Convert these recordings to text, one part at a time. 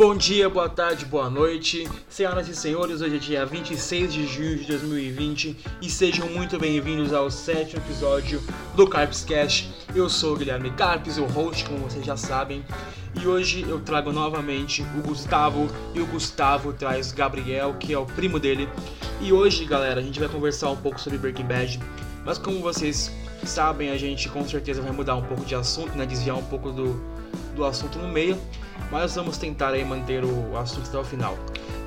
Bom dia, boa tarde, boa noite, senhoras e senhores. Hoje é dia 26 de junho de 2020 e sejam muito bem-vindos ao sétimo episódio do Carpscast. Eu sou o Guilherme Carpes, o host, como vocês já sabem, e hoje eu trago novamente o Gustavo e o Gustavo traz Gabriel, que é o primo dele. E hoje, galera, a gente vai conversar um pouco sobre Breaking Bad, mas como vocês sabem, a gente com certeza vai mudar um pouco de assunto, né, desviar um pouco do, do assunto no meio mas vamos tentar aí manter o assunto até o final.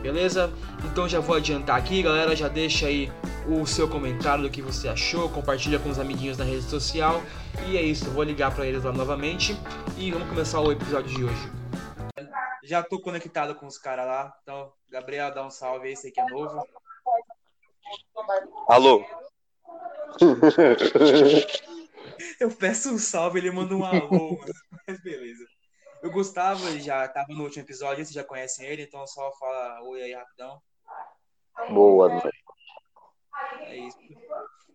Beleza? Então já vou adiantar aqui, galera, já deixa aí o seu comentário do que você achou, compartilha com os amiguinhos na rede social. E é isso, vou ligar para eles lá novamente e vamos começar o episódio de hoje. Já tô conectado com os caras lá, então Gabriel, dá um salve aí, sei que é novo. Alô? Eu peço um salve, ele manda um alô, mano. Mas beleza. O Gustavo já estava no último episódio, vocês já conhecem ele, então só fala oi aí rapidão. Boa noite. É isso.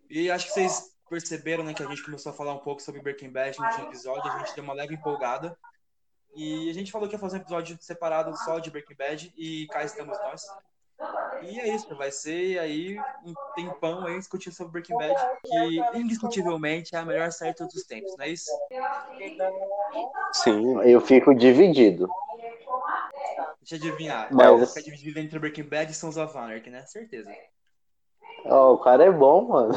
E acho que vocês perceberam, né, que a gente começou a falar um pouco sobre Breaking Bad no último episódio, a gente deu uma leve empolgada. E a gente falou que ia fazer um episódio separado só de Breaking Bad, e cá estamos nós. E é isso, vai ser aí um tempão aí discutindo sobre Breaking Bad, que indiscutivelmente é a melhor série de todos os tempos, não é isso? Sim, eu fico dividido. Deixa eu adivinhar. Mas... Fica dividido entre Breaking Bad e Sons of Anarchy, né? Certeza. Oh, o cara é bom, mano.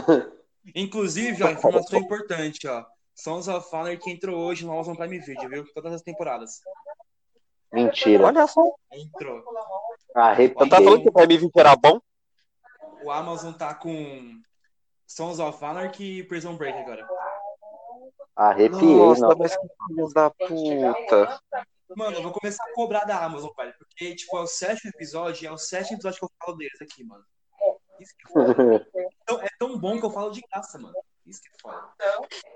Inclusive, ó, informação importante, ó. Sons of Anarchy entrou hoje no Amazon Prime Video, viu? Todas as temporadas. Mentira. Olha só. Entrou. Arrepiei. Eu tava falando que o Prime Video era bom. O Amazon tá com Sons of Anarchy e Prison Break agora. Arrepiei, Nossa, não. mas que filhos da puta. Mano, eu vou começar a cobrar da Amazon, velho. Porque, tipo, é o sétimo episódio, é o sétimo episódio que eu falo deles aqui, mano. Isso que é foda. Então, é tão bom que eu falo de graça, mano. Isso que é foda.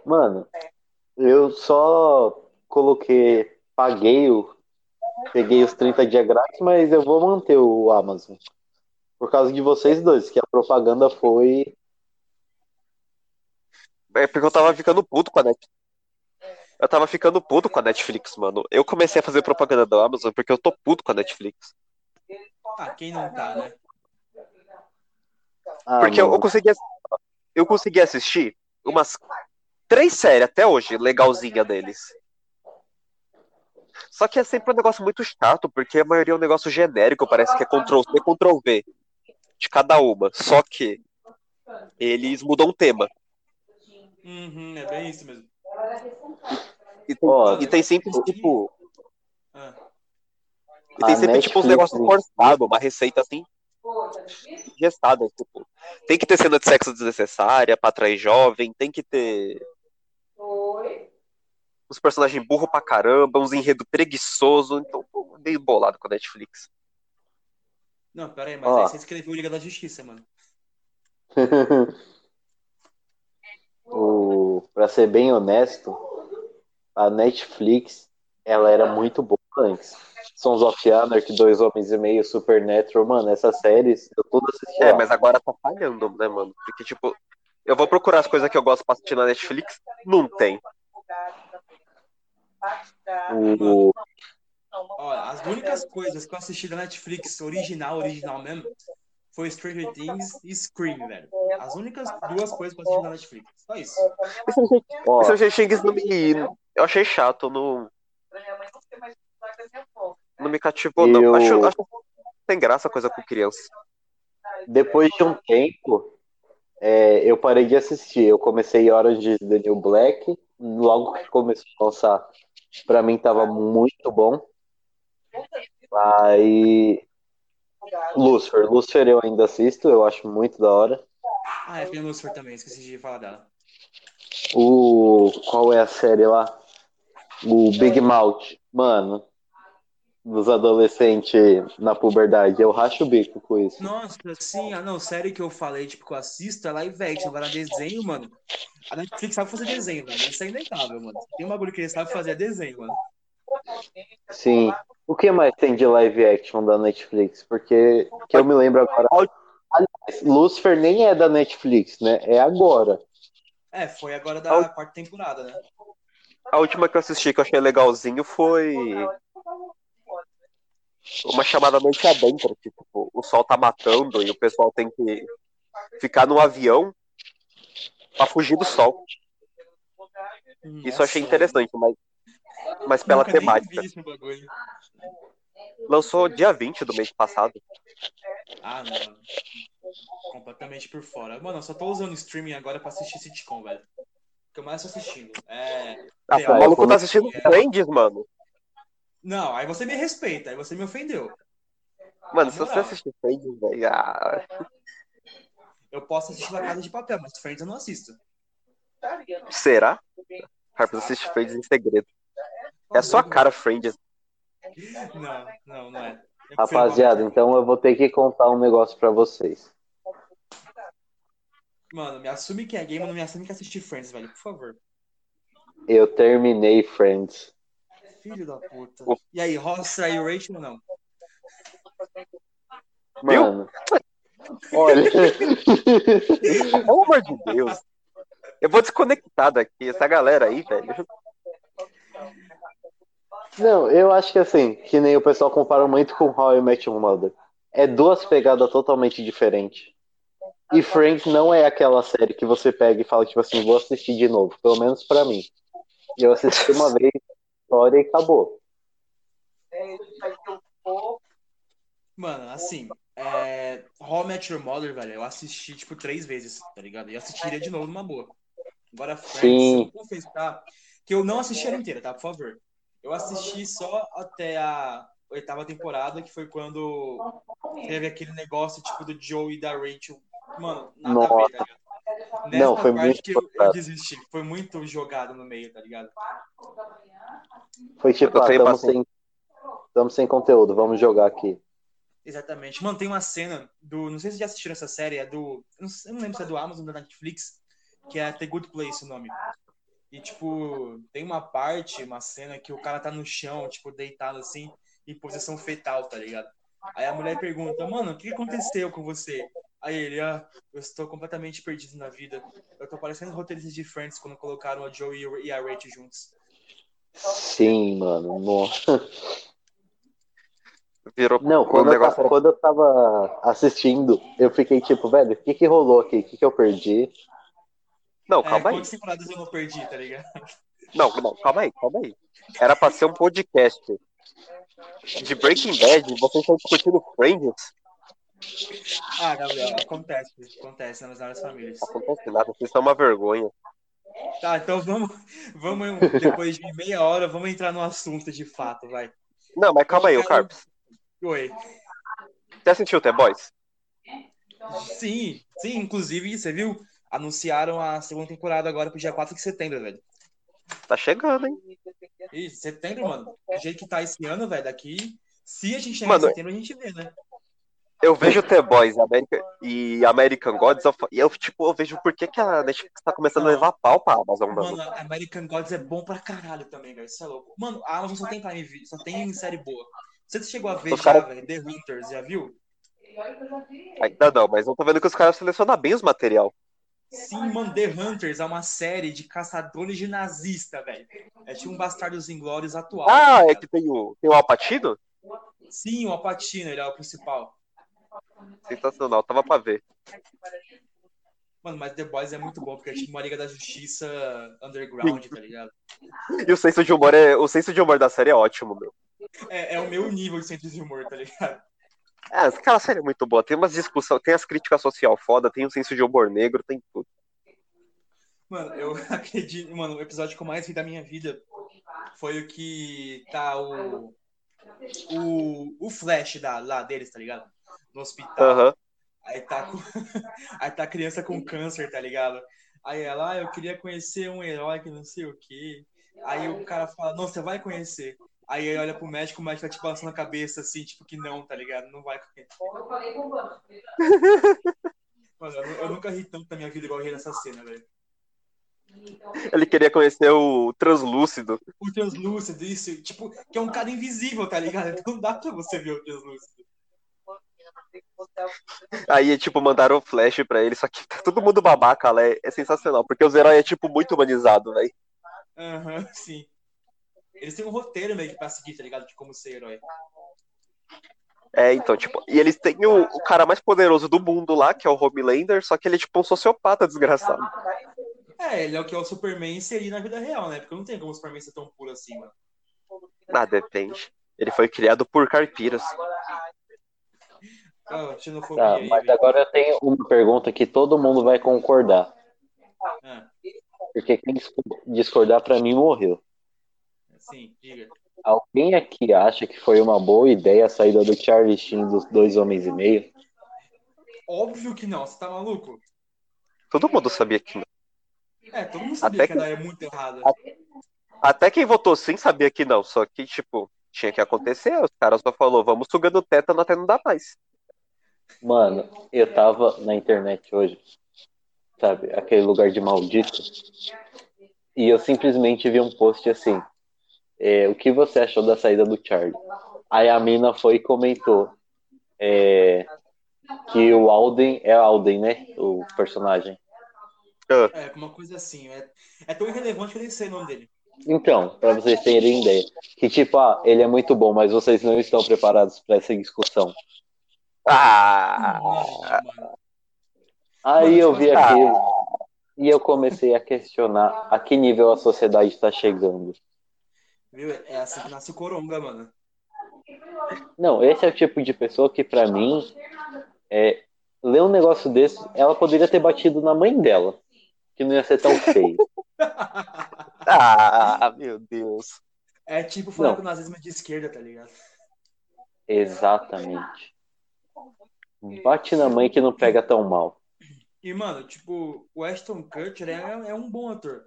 Mano, eu só coloquei, paguei o. Peguei os 30 dias grátis, mas eu vou manter o Amazon. Por causa de vocês dois, que a propaganda foi. É porque eu tava ficando puto com a Netflix. Eu tava ficando puto com a Netflix, mano. Eu comecei a fazer propaganda da Amazon porque eu tô puto com a Netflix. Ah, quem não tá, né? Ah, Porque eu, eu consegui eu consegui assistir umas três séries até hoje, legalzinha deles. Só que é sempre um negócio muito chato, porque a maioria é um negócio genérico, parece que é Ctrl-C, Ctrl-V de cada uma. Só que eles mudam o tema. Uhum, é bem isso mesmo. E tem, Ó, e tem sempre, tipo, Ah. e tem sempre, tipo, uns negócios forçados, uma receita assim, gestada, tipo. Tem que ter cena de sexo desnecessária pra atrair jovem, tem que ter uns personagens burro pra caramba, uns enredo preguiçoso, então tô meio bolado com a Netflix. Não, pera aí, mas Ó. aí você escreveu Liga da Justiça, mano. o, pra ser bem honesto, a Netflix ela era muito boa antes. Sons of Anarchy, Dois Homens e Meio, Supernatural, mano, essas séries eu todas assisti. É, mas agora tá falhando, né, mano? Porque, tipo, eu vou procurar as coisas que eu gosto pra assistir na Netflix, não tem. O, Ó, as únicas coisas que eu assisti da Netflix original, original mesmo, foi Stranger Things e Scream, velho. As únicas duas coisas que eu assisti da Netflix. Só isso. ó, Stranger Things não me. Eu achei chato, não, não me cativou, não. Eu- Acho, acho que tem graça coisa com criança. depois de um tempo, é, eu parei de assistir. Eu comecei Orange is the New Black, logo que começou a lançar. Pra mim tava muito bom. Aí. Lucifer. Lucifer eu ainda assisto, eu acho muito da hora. Ah, é, tem Lucifer também, esqueci de falar dela. O. Qual é a série lá? O Big Mouth. Mano, dos adolescentes na puberdade. Eu racho o bico com isso. Nossa, sim, ah não, série que eu falei, tipo, que eu assisto é live action, agora desenho, mano. A Netflix sabe fazer desenho, velho. Isso é inegável, mano. Tem um bagulho que eles sabem fazer é desenho, mano. Sim. O que mais tem de live action da Netflix? Porque que eu me lembro agora. Aliás, Lucifer nem é da Netflix, né? É agora. É, foi agora da quarta temporada, né? A última que eu assisti que eu achei legalzinho foi uma chamada noite adentro, que tipo, o sol tá matando e o pessoal tem que ficar no avião pra fugir do sol. Isso eu achei Nossa, interessante, mas, mas pela temática. Lançou dia 20 do mês passado. Ah, não. Completamente por fora. Mano, eu só tô usando streaming agora pra assistir sitcom, velho. O que eu mais tô assistindo. É. Ah, o maluco tá assistindo. Friends, mano. Não, aí você me respeita, aí você me ofendeu. Mano, Na se você assistir Friends, velho. Ah, Eu posso assistir La Casa de Papel, mas Friends eu não assisto. será? Harper assiste Friends em segredo. É a sua cara, Friends. Não, não, não é. É Rapaziada, então eu vou ter que contar um negócio pra vocês. Mano, me assume que é game, não me assume que assistir Friends, velho, por favor. Eu terminei Friends. Filho da puta. E aí, Ross traiu Rachel ou não? Mano. Olha. Pelo amor de Deus. Eu vou desconectar daqui. Essa galera aí, velho. Não, eu acho que assim, que nem o pessoal compara muito com How I Met Your Mother. É duas pegadas totalmente diferentes. E Friends não é aquela série que você pega e fala, tipo assim, vou assistir de novo. Pelo menos pra mim. Eu assisti uma vez, história e acabou. Mano, assim, é... How I Met Your Mother, velho, eu assisti, tipo, três vezes, tá ligado? E assistiria de novo numa boa. Agora, Friends, confessar que eu não assisti ela inteira, tá? Por favor. Eu assisti só até a oitava temporada, que foi quando teve aquele negócio, tipo, do Joe e da Rachel. Mano, nada a ver, Nossa. tá ligado? Nessa Não, foi parte muito que eu, eu desisti. Foi muito jogado no meio, tá ligado? Foi tipo, ah, estamos paciência. sem, tamo sem conteúdo, vamos jogar aqui. Exatamente. Mano, tem uma cena do. Não sei se vocês já assistiram essa série, é do. Não, sei- não lembro se é do Amazon ou da Netflix, que é The Good Place o nome. E, tipo, tem uma parte, uma cena que o cara tá no chão, tipo, deitado assim, em posição fetal, tá ligado? Aí a mulher pergunta, mano, o que aconteceu com você? Aí ele, ah, eu estou completamente perdido na vida. Eu tô parecendo roteiristas de Friends quando colocaram a Joe e a Rachel juntos. Sim, mano. Nossa. Virou Não, quando eu, negócio ta- era- quando eu tava assistindo, eu fiquei tipo, velho, o que que rolou aqui? O que que eu perdi? Não, É, calma aí. quantas temporadas eu não perdi, tá ligado? Não, não, calma aí, calma aí. Era pra ser um podcast de Breaking Bad vocês estão discutindo Friends. Ah, Gabriel, acontece, acontece nas várias famílias. Acontece nada, vocês são uma vergonha. Tá, então vamos, vamos, depois de meia hora, vamos entrar no assunto de fato, vai. Não, mas calma aí, o Carpes. Oi. Você assistiu The Boys? Sim, sim, inclusive, você viu? Anunciaram a segunda temporada agora pro dia 4 de setembro, velho. Tá chegando, hein? Ih, setembro, mano. Do jeito que tá esse ano, velho, daqui. Se a gente chegar Mano, em setembro, a gente vê, né? Eu vejo The Boys e American Gods e eu, tipo, eu vejo por que, que a Netflix tá começando a levar pau pra Amazon, mano. Mano, American Gods é bom pra caralho também, velho. Isso é louco. Mano, a Amazon só tem Prime Video, só tem série boa. Você chegou a ver Os já, cara- velho? The Hunters, já viu? Ainda não, mas eu tô vendo que os caras selecionam bem os material. Sim, mano, The Hunters é uma série de caçadores de nazista, velho. É tipo um Bastardos Inglórios atual. Ah, tá é que tem o, tem o Alpatino? Sim, o Alpatino, ele é o principal. Sensacional, tava pra ver. Mano, mas The Boys é muito bom, porque é tipo uma Liga da Justiça underground, tá ligado? E o senso de humor é. O senso de humor da série é ótimo, meu. É, é o meu nível de centro de humor, tá ligado? É, aquela série é muito boa. Tem umas discussões, tem as críticas social foda, tem o senso de humor negro, tem tudo. Mano, eu acredito. Mano, o episódio que eu mais vi da minha vida foi o que tá o. O, o flash da, lá deles, tá ligado? No hospital. Aham. Aí tá com... Aí tá a criança com câncer, tá ligado? Aí ela, ah, eu queria conhecer um herói que não sei o quê. Aí o cara fala, não, você vai conhecer. Aí ele olha pro médico, o médico tá tipo balançando a cabeça assim, tipo que não, tá ligado? Não vai conhecer. Mano, eu, nu- eu nunca ri tanto na minha vida igual eu ri nessa cena, velho. Ele queria conhecer o Translúcido. O translúcido, isso, tipo, que é um cara invisível, tá ligado? Então não dá pra você ver o translúcido. Aí, tipo, mandaram o flash pra ele, só que tá todo mundo babaca lá. É, é sensacional, porque os heróis é, tipo, muito humanizado, velho. Aham, sim. Eles têm um roteiro meio que pra seguir, tá ligado? De como ser herói. É, então, tipo, e eles têm o, o cara mais poderoso do mundo lá, que é o Homelander, só que ele é tipo um sociopata desgraçado. É, ele é o que é o Superman inserir na vida real, né? Porque não tem como o Superman ser tão puro assim, mano. Ah, depende. Ele foi criado por caipiras. Ah, Tá, aí, mas velho. agora eu tenho uma pergunta que todo mundo vai concordar. Ah, Porque quem dis- discordar pra mim morreu. sim, diga. Alguém aqui acha que foi uma boa ideia a saída do Charlie Sheen dos dois homens e meio? Óbvio que não, você tá maluco? Todo mundo sabia que não. É, todo mundo sabia Até que que- ela é muito errada. Até quem votou sim sabia que não, só que, tipo, tinha que acontecer. Os caras só falou, vamos sugando tétano até não dar mais. Mano, eu tava na internet hoje, sabe, aquele lugar de maldito, e eu simplesmente vi um post assim, é, o que você achou da saída do Charlie? Aí a mina foi e comentou é, que o Alden, é Alden, né, o personagem. É, uma coisa assim. É, é tão irrelevante que eu nem sei o nome dele. Então, pra vocês terem ideia, que tipo, ah, ele é muito bom, mas vocês não estão preparados pra essa discussão. Ah! Aí eu vi Ah. aquilo e eu comecei a questionar a que nível a sociedade está chegando. Viu? É assim que nasce o Coronga, mano. Não, esse é o tipo de pessoa que, pra mim, é, ler um negócio desse, ela poderia ter batido na mãe dela, que não ia ser tão feio. Ah, meu Deus. É tipo falar Não. com o nazismo é de esquerda, tá ligado? Exatamente. Bate na mãe que não pega tão mal. E, mano, tipo, o Ashton Kutcher é, é um bom ator.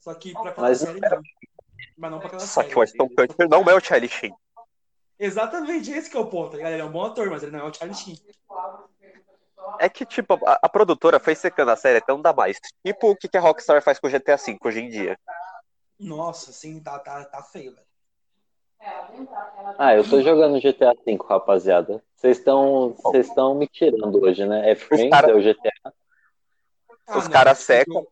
Só que pra aquela Mas- série não. Mas não pra aquela Só série. que o Aston Kutcher não é o Charlie Sheen. Exatamente, esse que é o ponto, tá ligado? Ele é um bom ator, mas ele não é o Charlie Sheen. É que, tipo, a, a produtora foi secando a série até não dá mais. Tipo o que, que a Rockstar faz com o GTA V hoje em dia. Nossa, assim, tá, tá, tá feio, velho. Ah, eu tô jogando GTA V, rapaziada. Vocês estão vocês estão me tirando hoje, né? É Friends, cara- é o GTA. Os não, caras tipo, secam. jo-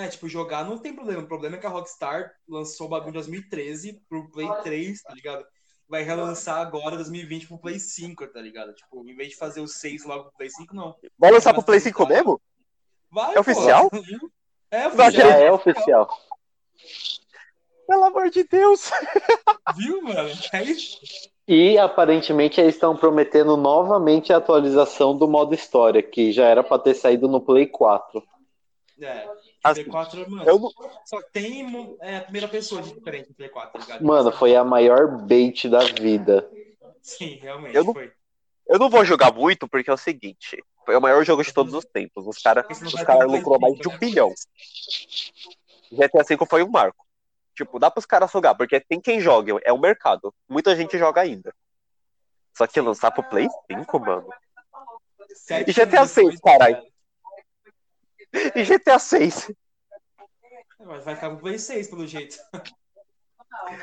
É, tipo, jogar não tem problema. O problema é que a Rockstar lançou o bagulho em 2013 pro Play 3, tá ligado? Vai relançar agora, 2020, pro Play 5, tá ligado? Tipo, em vez de fazer o 6 logo pro Play 5, não. Vai lançar pro Play 5 mesmo? Vai, É pô. oficial? É Não oficial. Já é oficial. Pelo amor de Deus. Viu, mano? É isso. E aparentemente eles estão prometendo novamente a atualização do modo história, que já era pra ter saído no Play 4. É. Assim, Play 4, mano. Eu Só tem é, a primeira pessoa de diferente no Play 4, tá ligado? Mano, foi a maior bait da vida. Sim, realmente Eu não- foi. Eu não vou jogar muito porque é o seguinte: foi o maior jogo de todos os tempos. Os caras cara mais lucrou mais de um né? bilhão. GTA V foi um marco. Tipo, dá pros caras jogar, porque tem quem joga, é o mercado. Muita gente joga ainda. Só que lançar pro Play 5, mano. Sete E GTA anos depois, 6, caralho. tá E GTA 6? ligado? Mas vai ficar pro Play 6, pelo jeito.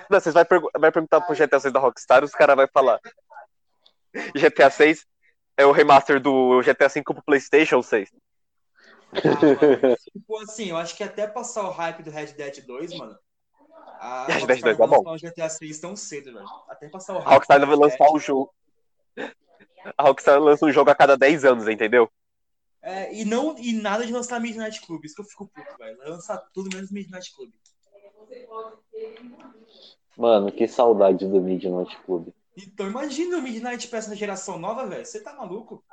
Não, vocês vai, pergu- vai perguntar pro GTA 6 da Rockstar, os caras vão falar. GTA 6 é o remaster do GTA V pro PlayStation 6. Ah, mano, tipo assim, eu acho que até passar o hype do Red Dead 2, mano. A 2 Rockstar é vai bom. lançar o GTA 6 tão cedo, velho. Até passar o hype. A Rockstar vai lançar um jogo. A Rockstar lança um jogo a cada 10 anos, entendeu? É, e, não, e nada de lançar Midnight Club, isso que eu fico puto, velho. Vai lançar tudo menos Midnight Club. Mano, que saudade do Midnight Club. Então imagina o Midnight pra essa geração nova, velho. Você tá maluco?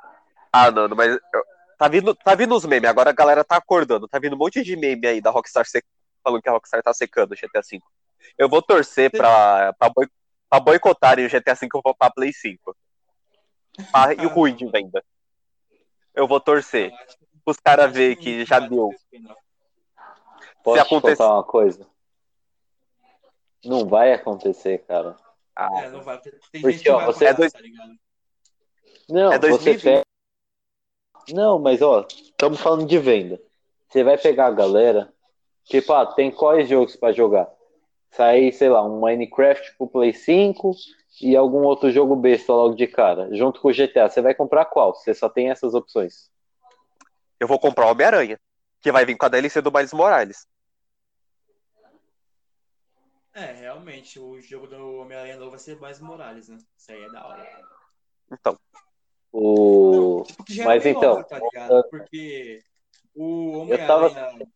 Ah, não, mas. eu- Tá vindo, tá vindo os memes, agora a galera tá acordando. Tá vindo um monte de meme aí da Rockstar sec... falando que a Rockstar tá secando o GTA V. Eu vou torcer pra, pra, boi... pra boicotarem o GTA V pra, pra Play 5. Ah, e o ruim de venda. Eu vou torcer. Os caras verem que já deu. Posso te acontecer- contar uma coisa? Não vai acontecer, cara. Ah, É, não vai. Tem Porque, ó, você- é dois- tá ligado? Não, É você 2020. pega. Não, mas ó, estamos falando de venda. Você vai pegar a galera, tipo, ah, tem quais jogos pra jogar? Sai, sei lá, um Minecraft pro Play 5 e algum outro jogo besta logo de cara, junto com o GTA. Você vai comprar qual? Você só tem essas opções. eu vou comprar o Homem-Aranha. Que vai vir com a DLC do Miles Morales. É, realmente, o jogo do Homem-Aranha novo vai ser mais Morales, né? Isso aí é da hora. Então, O... Não, tipo, que já Mas então, tá ligado? Porque o Eu tava- Homem-Aranha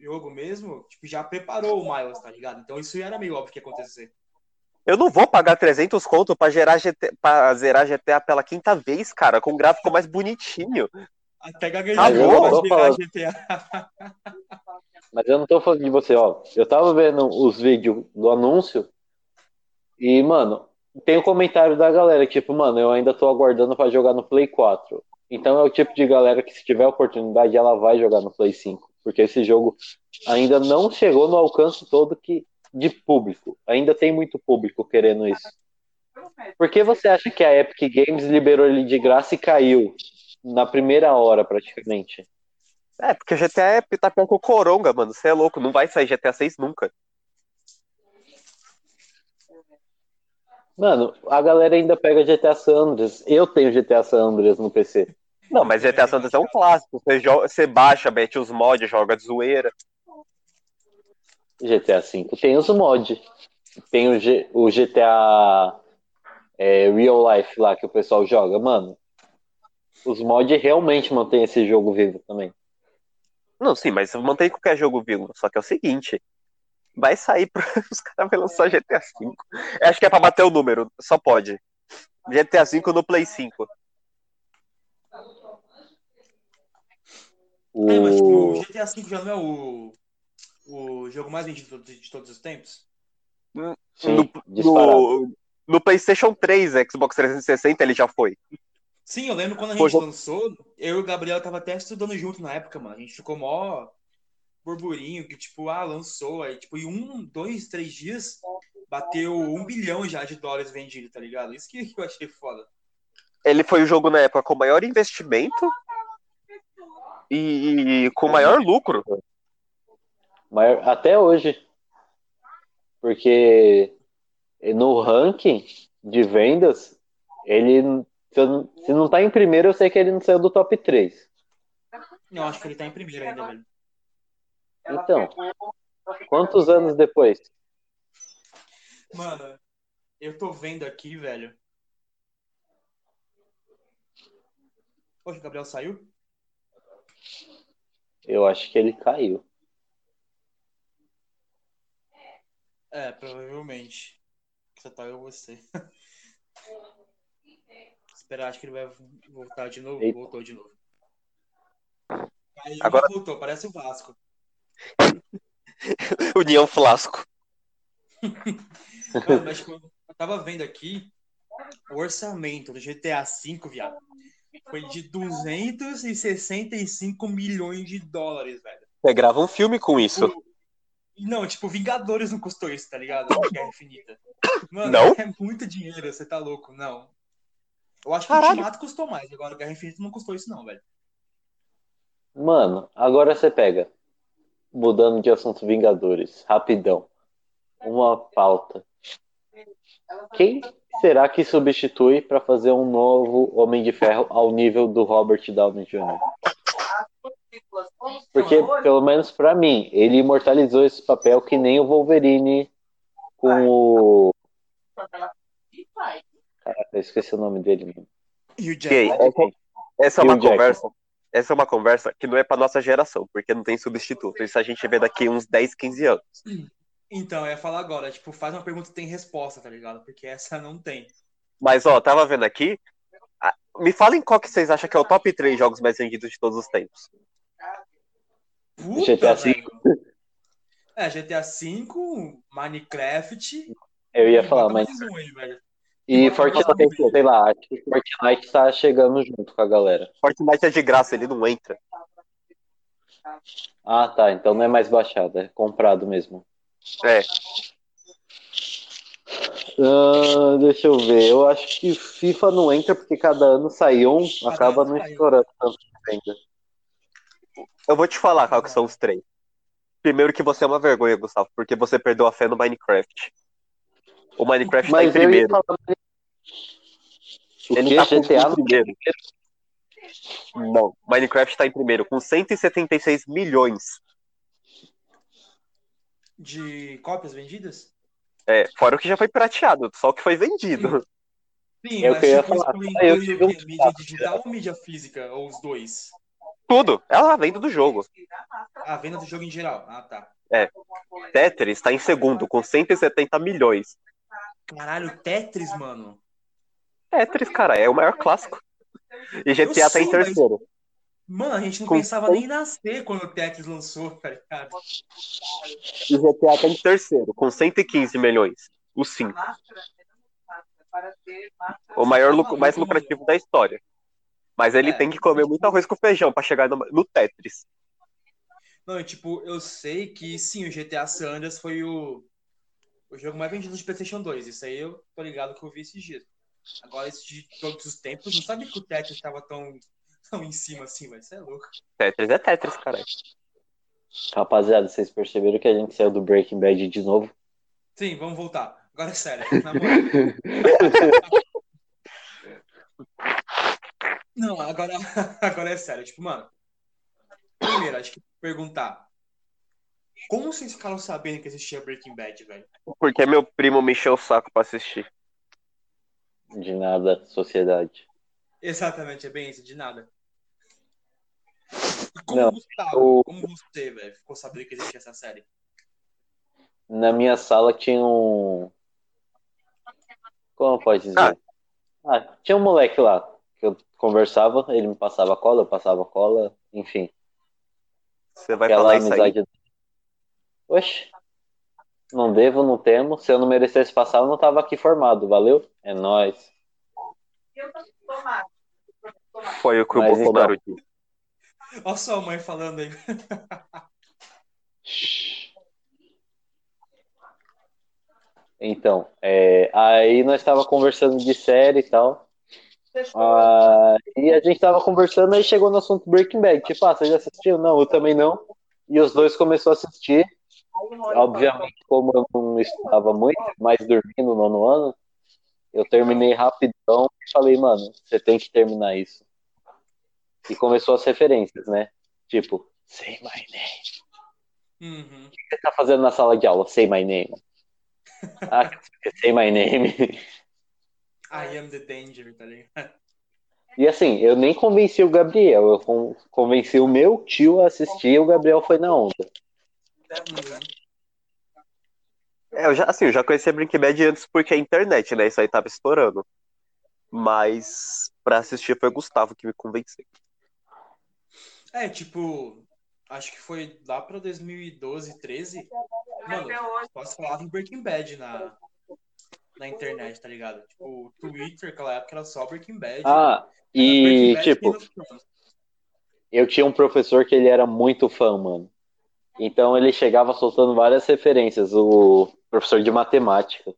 jogo mesmo, tipo, já preparou o Miles, tá ligado? Então isso já era meio óbvio que ia acontecer. eu não vou pagar 300 conto pra, gerar GT, pra zerar GTA pela quinta vez, cara, com um gráfico mais bonitinho. Até gaguejou bom, pra falar. GTA. Mas eu não tô falando de você, ó. Eu tava vendo os vídeos do anúncio e, mano, tem um comentário da galera, tipo, mano, eu ainda tô aguardando pra jogar no Play 4. Então é o tipo de galera que, se tiver oportunidade, ela vai jogar no Play 5. Porque esse jogo ainda não chegou no alcance todo que, de público. Ainda tem muito público querendo isso. Por que você acha que a Epic Games liberou ele de graça e caiu na primeira hora, praticamente? É, porque GTA é tá o Coronga, mano. Você é louco, não vai sair GTA 6 nunca. Mano, a galera ainda pega GTA San Andreas. Eu tenho GTA San Andreas no PC. Não, mas GTA San Andreas é um clássico. Você, joga, você baixa, mete os mods, joga de zoeira. GTA V tem os mods. Tem o, G- o GTA é, Real Life lá que o pessoal joga. Mano, os mods realmente mantêm esse jogo vivo também. Não, sim, mas mantém qualquer jogo vivo. Só que é o seguinte: vai sair pra... Os caras vão lançar GTA V. Eu acho que é pra bater o número, só pode. GTA V no Play 5. O... É, mas tipo, o GTA V já não é o, o jogo mais vendido de, de todos os tempos? Sim, no, no, no PlayStation 3, Xbox 360, ele já foi. Sim, eu lembro quando a gente lançou, eu e o Gabriel tava até estudando junto na época, mano. A gente ficou mó burburinho, que tipo, ah, lançou. Aí, tipo, em um, dois, três dias, bateu um bilhão já de dólares vendido, tá ligado? Isso que eu achei foda. Ele foi o jogo na época com maior investimento e, e com maior lucro. Maior- até hoje. Porque no ranking de vendas, ele. Se, eu não- se não tá em primeiro, eu sei que ele não saiu do top 3. Eu acho que ele tá em primeiro ainda, velho. Então, quantos anos depois? Mano, eu tô vendo aqui, velho. Poxa, o Gabriel saiu? Eu acho que ele caiu. É, provavelmente. Só tá eu você. Esperar, acho que ele vai voltar de novo. Eita. Voltou de novo. Aí Agora- voltou, parece o Vasco. União Flasco. Mano, mas eu tava vendo aqui o orçamento do GTA V, viado. Foi de 265 milhões de dólares, velho. Você grava um filme com isso. O- Não, tipo, Vingadores não custou isso, tá ligado? Guerra Infinita. Mano, Não? é muito dinheiro, você tá louco, não. Eu acho que Caralho. o Ultimato custou mais, agora Guerra Infinita não custou isso não, velho. Mano, agora você pega. Mudando de assunto Vingadores, rapidão. Uma pauta. Quem será que substitui pra fazer um novo Homem de Ferro ao nível do Robert Downey Jr.? Porque, pelo menos pra mim, ele imortalizou esse papel que nem o Wolverine com o. Caraca, eu esqueci o nome dele, mano. E o Ok, Jack? essa é uma Jack? conversa. Essa é uma conversa que não é pra nossa geração, porque não tem substituto. Isso a gente vê daqui uns 10, 15 anos. Então, eu ia falar agora, tipo, faz uma pergunta que tem resposta, tá ligado? Porque essa não tem. Mas, ó, tava vendo aqui. Me falem qual que vocês acham que é o top 3 jogos mais vendidos de todos os tempos. Puta, GTA V. É, GTA V, Minecraft. Eu ia falar, mas. velho. E Fortnite, sei lá, acho que Fortnite tá chegando junto com a galera. Fortnite é de graça, ele não entra. Ah, tá. Então não é mais baixado, é comprado mesmo. É, Ah, deixa eu ver. Eu acho que FIFA não entra porque cada ano sai um, Cada acaba não um. estourando tanto eu vou te falar qual que são os três. Primeiro que você é uma vergonha, Gustavo, porque você perdeu a fé no Minecraft. O Minecraft tá em Mas eu ia primeiro. falar. Ele tá com GTA em primeiro. Não, Minecraft tá em primeiro, com 176 milhões. De cópias vendidas? É, fora o que já foi pirateado, só o que foi vendido. Sim, É o mas que eu ia tipo, falar. Ah, eu o tive um mídia digital ou mídia física? Ou os dois? Tudo. É a venda do jogo. A venda do jogo em geral. Ah, tá. Tetris está em segundo, com 170 milhões. Caralho, Tetris, mano. Tetris, cara, é o maior clássico. E GTA tá em sei, terceiro. Mano, a gente não Com pensava nem em nascer quando o Tetris lançou, tá ligado? E GTA tá em terceiro, com 115 milhões. O 5. O maior lucro, mais lucrativo da história. Mas ele É. tem que comer muito arroz com feijão pra chegar no, no Tetris. Não, tipo, eu sei que sim, o GTA San Andreas foi o, o jogo mais vendido de PlayStation 2. Isso aí eu tô ligado que eu vi esses dias. Agora, esse de todos os tempos, não sabia que o Tetris tava tão, tão em cima assim, vai ser louco. Tetris é Tetris, cara. Rapaziada, vocês perceberam que a gente saiu do Breaking Bad de novo? Sim, vamos voltar. Agora é sério. Não, agora, agora é sério. Tipo, mano, primeiro, acho que perguntar. Como vocês ficaram sabendo que existia Breaking Bad, velho? Porque meu primo me encheu o saco pra assistir. De nada, sociedade. Exatamente, é bem isso, de nada. Como Não, Gustavo, eu- como você, velho, ficou sabendo que existia essa série? Na minha sala tinha um. Como pode dizer? Ah, tinha um moleque lá que eu conversava, ele me passava cola, eu passava cola, enfim. Você vai aquela falar isso aí? amizade. Oxe, não devo, não temo. Se eu não merecesse passar, eu não tava aqui formado, valeu? É nóis. Foi o que Mas o Bolsonaro então. disse. Olha sua mãe falando aí. Então, é, aí nós tava conversando de série e tal. Ah, e a gente tava conversando, aí chegou no assunto Breaking Bad. Tipo, ah, você já assistiu? Não, eu também não. E os dois começou a assistir. Obviamente, como eu não estudava muito, mas dormi no nono ano, eu terminei rapidão e falei, mano, você tem que terminar isso. E começou as referências, né? Tipo, say my name. Uhum. O que você tá fazendo na sala de aula? Say my name. Ah, say my name. I am the danger, tá ligado? E assim, eu nem convenci o Gabriel, eu con- convenci o meu tio a assistir e o Gabriel foi na onda. Uhum. É, eu já, assim, eu já conhecia Breaking Bad antes porque a internet, né? Isso aí tava estourando. Mas pra assistir foi o Gustavo que me convenceu. É, tipo, acho que foi lá pra 2012, 13. Mano, posso falar em Breaking Bad na, na internet, tá ligado? Tipo, o Twitter, aquela época era só Breaking Bad. Ah, e Breaking Bad, tipo, eu tinha um professor que ele era muito fã, mano. Então ele chegava soltando várias referências, o professor de matemática.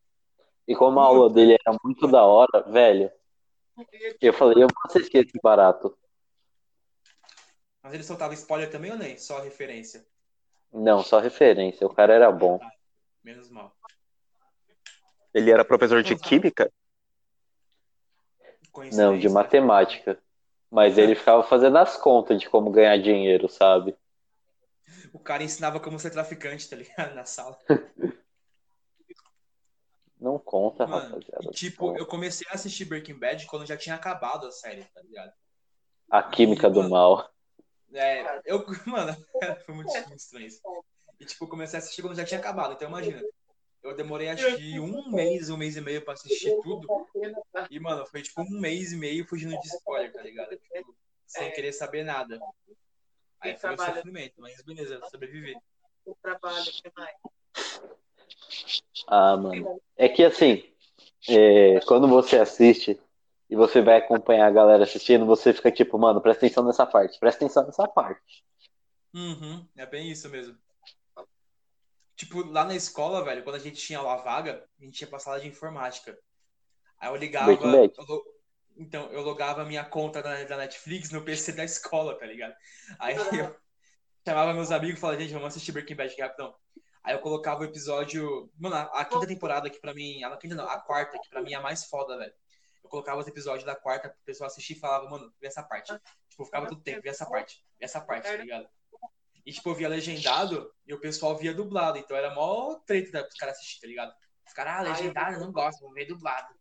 E como a aula dele era muito da hora, velho, eu falei, eu vou assistir esse barato. Mas ele soltava spoiler também ou nem? Só referência? Não, só referência, o cara era bom. Menos mal. Ele era professor de química? Não, de matemática. Mas ele ficava fazendo as contas de como ganhar dinheiro, sabe? O cara ensinava como ser traficante, tá ligado? Na sala. Não conta, Mano, rapaziada. e tipo, eu comecei a assistir Breaking Bad quando já tinha acabado a série, tá ligado? A química do Mano. mal. É, eu, mano, foi muito estranho isso. E tipo, eu comecei a assistir quando já tinha acabado, então imagina. Eu demorei acho que um mês, um mês e meio pra assistir tudo. E, mano, foi tipo um mês e meio fugindo de spoiler, tá ligado? Tipo, sem querer saber nada. Aí foi o sofrimento, mas beleza, sobrevivi. o trabalho que mais. Ah, mano. É que assim, é, quando você assiste e você vai acompanhar a galera assistindo, você fica tipo, mano, presta atenção nessa parte, presta atenção nessa parte. Uhum, é bem isso mesmo. Tipo, lá na escola, velho, quando a gente tinha aula vaga, a gente ia pra sala de informática. Aí eu ligava. Eu lo- Então, eu logava minha conta da, da Netflix no PC da escola, tá ligado? Aí eu chamava meus amigos e falava, gente, vamos assistir Breaking Bad aqui rapidão. Aí eu colocava o episódio. Mano, a, a quinta temporada que pra mim. A quinta não, a quarta, que pra mim é a mais foda, velho. Eu colocava os episódios da quarta pro pessoal assistir e falava, mano, vê essa parte. Tipo, eu ficava todo tempo, vê essa parte, vê essa parte, tá ligado? E, tipo, eu via legendado e o pessoal via dublado. Então era mó treta pros caras assistir, tá ligado? Os caras, ah, legendado, eu não gosto, vou ver dublado.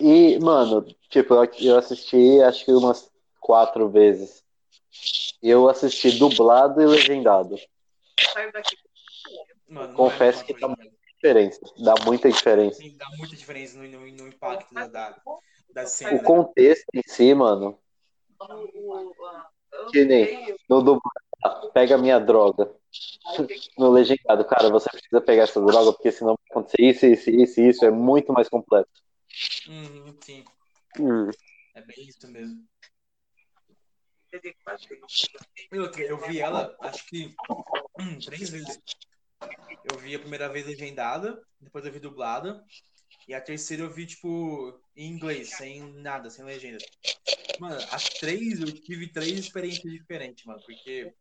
E, mano, tipo, eu- assisti acho que umas quatro vezes. Eu assisti dublado e legendado. Saiu daqui. Mano, não Confesso é que coisa, velho. Diferença, dá muita diferença. Sim, dá muita diferença no, no, no impacto da, da, das O cenas. contexto em si, mano, O- o- Que nem- no dublado, pega a minha droga. No legendado, cara, você precisa pegar essa droga, porque senão vai acontecer isso, isso, isso, isso. É muito mais completo. Uhum, sim, Hum. é bem isso mesmo. eu vi ela, acho que hum, três vezes. Eu vi a primeira vez legendada, depois eu vi dublada, e a terceira eu vi, tipo, em inglês, sem nada, sem legenda. Mano, as três, eu tive três experiências diferentes, mano, porque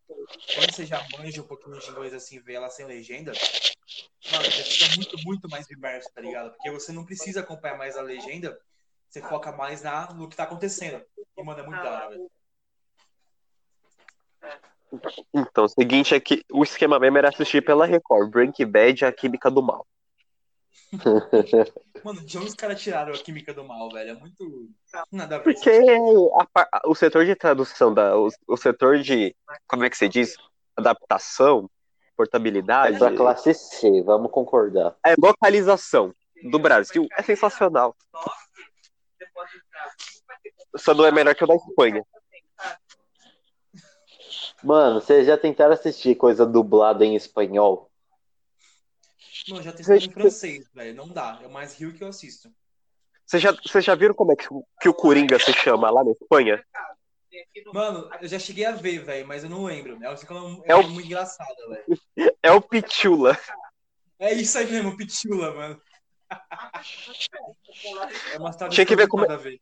quando você já manja um pouquinho de inglês assim, vê ela sem legenda, mano, você fica muito, muito mais imerso, tá ligado? Porque você não precisa acompanhar mais a legenda, você foca mais na, no que tá acontecendo. E, mano, é muito da hora, velho. Então, o seguinte é que o esquema mesmo era assistir pela Record, Breaking Bad e a Química do Mal. Mano, de onde os caras tiraram a química do mal, velho? É muito. Nada a ver. Porque a o setor de tradução, da, o, o setor de, como é que se diz? Adaptação, É portabilidade, da classe C, vamos concordar. é localização do Brasil é sensacional. Só não é melhor que o da Espanha. Mano, vocês já tentaram assistir coisa dublada em espanhol? Mano, já testei em francês, velho. Não dá. É o mais rio que eu assisto. Vocês já, já viram como é que, o- que o Coringa se chama lá na Espanha? Mano, eu já cheguei a ver, velho, mas eu não lembro. Uma- É é o- muito engraçada, velho. É o Pichula. É isso aí mesmo, Pichula, mano. É uma Tinha que ver como é- ver.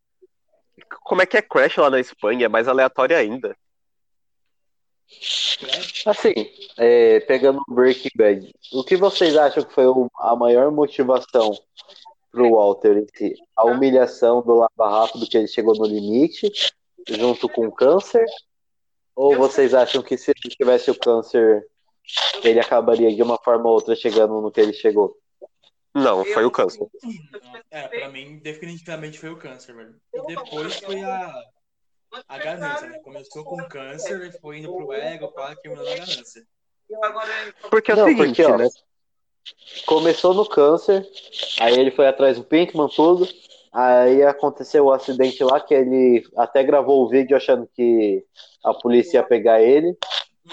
Como é que é Crash lá na Espanha? É mais aleatório ainda. Crash? Assim, é, pegando o Breaking Bad, o que vocês acham que foi o- a maior motivação pro Walter em si? A humilhação do Lava Rápido que ele chegou no limite, junto com o câncer? Ou vocês acham que se ele tivesse o câncer, ele acabaria de uma forma ou outra chegando no que ele chegou? Não, foi o câncer. É, pra mim, definitivamente foi o câncer, velho. E depois foi a, a ganância, né? Começou com câncer, foi indo pro ego, pá, terminou na ganância. Porque é o Não, seguinte, porque, ó, né? Começou no câncer, aí ele foi atrás do Pinkman, tudo. Aí aconteceu o acidente lá, que ele até gravou o vídeo achando que a polícia ia pegar ele.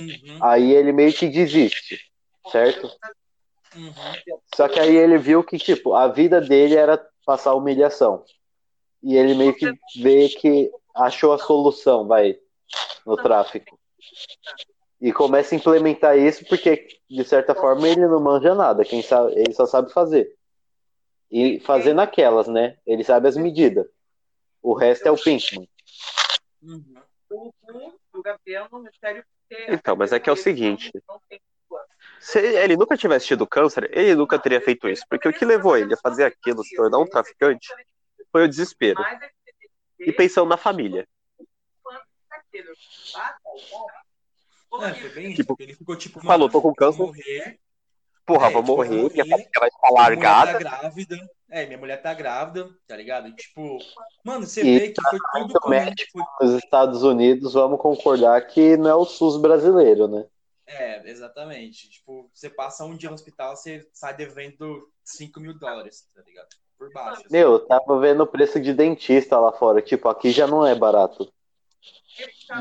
Uhum, Aí ele meio que desiste, certo? uhum. Só que aí ele viu que, tipo, a vida dele era passar humilhação. E ele meio que vê que achou a solução, vai, no tráfico. E começa a implementar isso porque, de certa forma, ele não manja nada. Quem sabe, ele só sabe fazer. E fazer naquelas, né? Ele sabe as medidas. O resto é o Pinkman. uhum. Então, mas é que é o seguinte. Se ele nunca tivesse tido câncer, ele nunca teria feito isso. Porque o que levou ele a fazer aquilo, se tornar um traficante, foi o desespero. E pensando na família. tá, É. Tipo, ele ficou tipo, falou, tô com câncer. morrer, Porra, É, vou tipo, morrer, eu minha família vai ficar minha mulher tá largada. grávida. É, minha mulher tá grávida, tá ligado? E, tipo, mano, você E vê que foi tudo do com médico. Nos Estados Unidos, vamos concordar que não é o SUS brasileiro, né? É, exatamente. Tipo, você passa um dia no hospital, você sai devendo 5 mil dólares, tá ligado? Por baixo. assim. Meu, eu tava vendo o preço de dentista lá fora. Tipo, aqui já não é barato.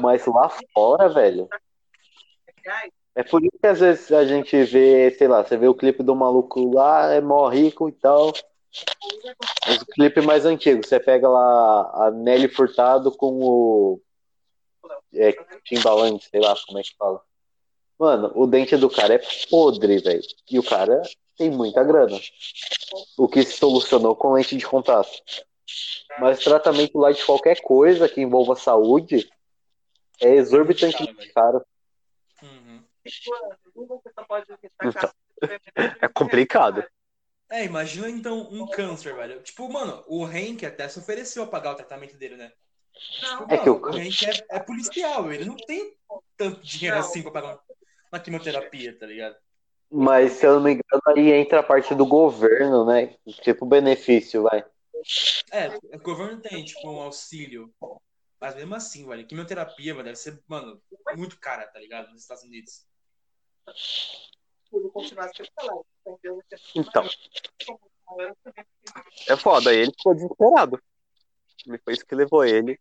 Mas lá fora, velho. É por isso que às vezes a gente vê, sei lá, você vê o clipe do maluco lá, é mó rico e tal. Mas o clipe mais antigo, você pega lá a Nelly Furtado com o é, Timbaland, sei lá como é que fala. Mano, o dente do cara é podre, velho. E o cara tem muita grana. O que se solucionou com lente de contato. Mas tratamento lá de qualquer coisa que envolva saúde é exorbitante caro. Uhum. Então, É complicado. É, imagina então um câncer, velho. Tipo, mano, o Hank até se ofereceu a pagar o tratamento dele, né? Tipo, É que mano, o- o Hank é, é policial, ele não tem tanto dinheiro Não. assim pra pagar uma quimioterapia, tá ligado? Mas se eu não me engano, aí entra a parte do governo, né? Tipo benefício, vai. É, o governo tem, tipo, um auxílio. Mas mesmo assim, velho, quimioterapia, velho, deve ser, mano, muito cara, tá ligado? Nos Estados Unidos. Entendeu? Então, é foda. Aí ele ficou desesperado. Foi isso que levou ele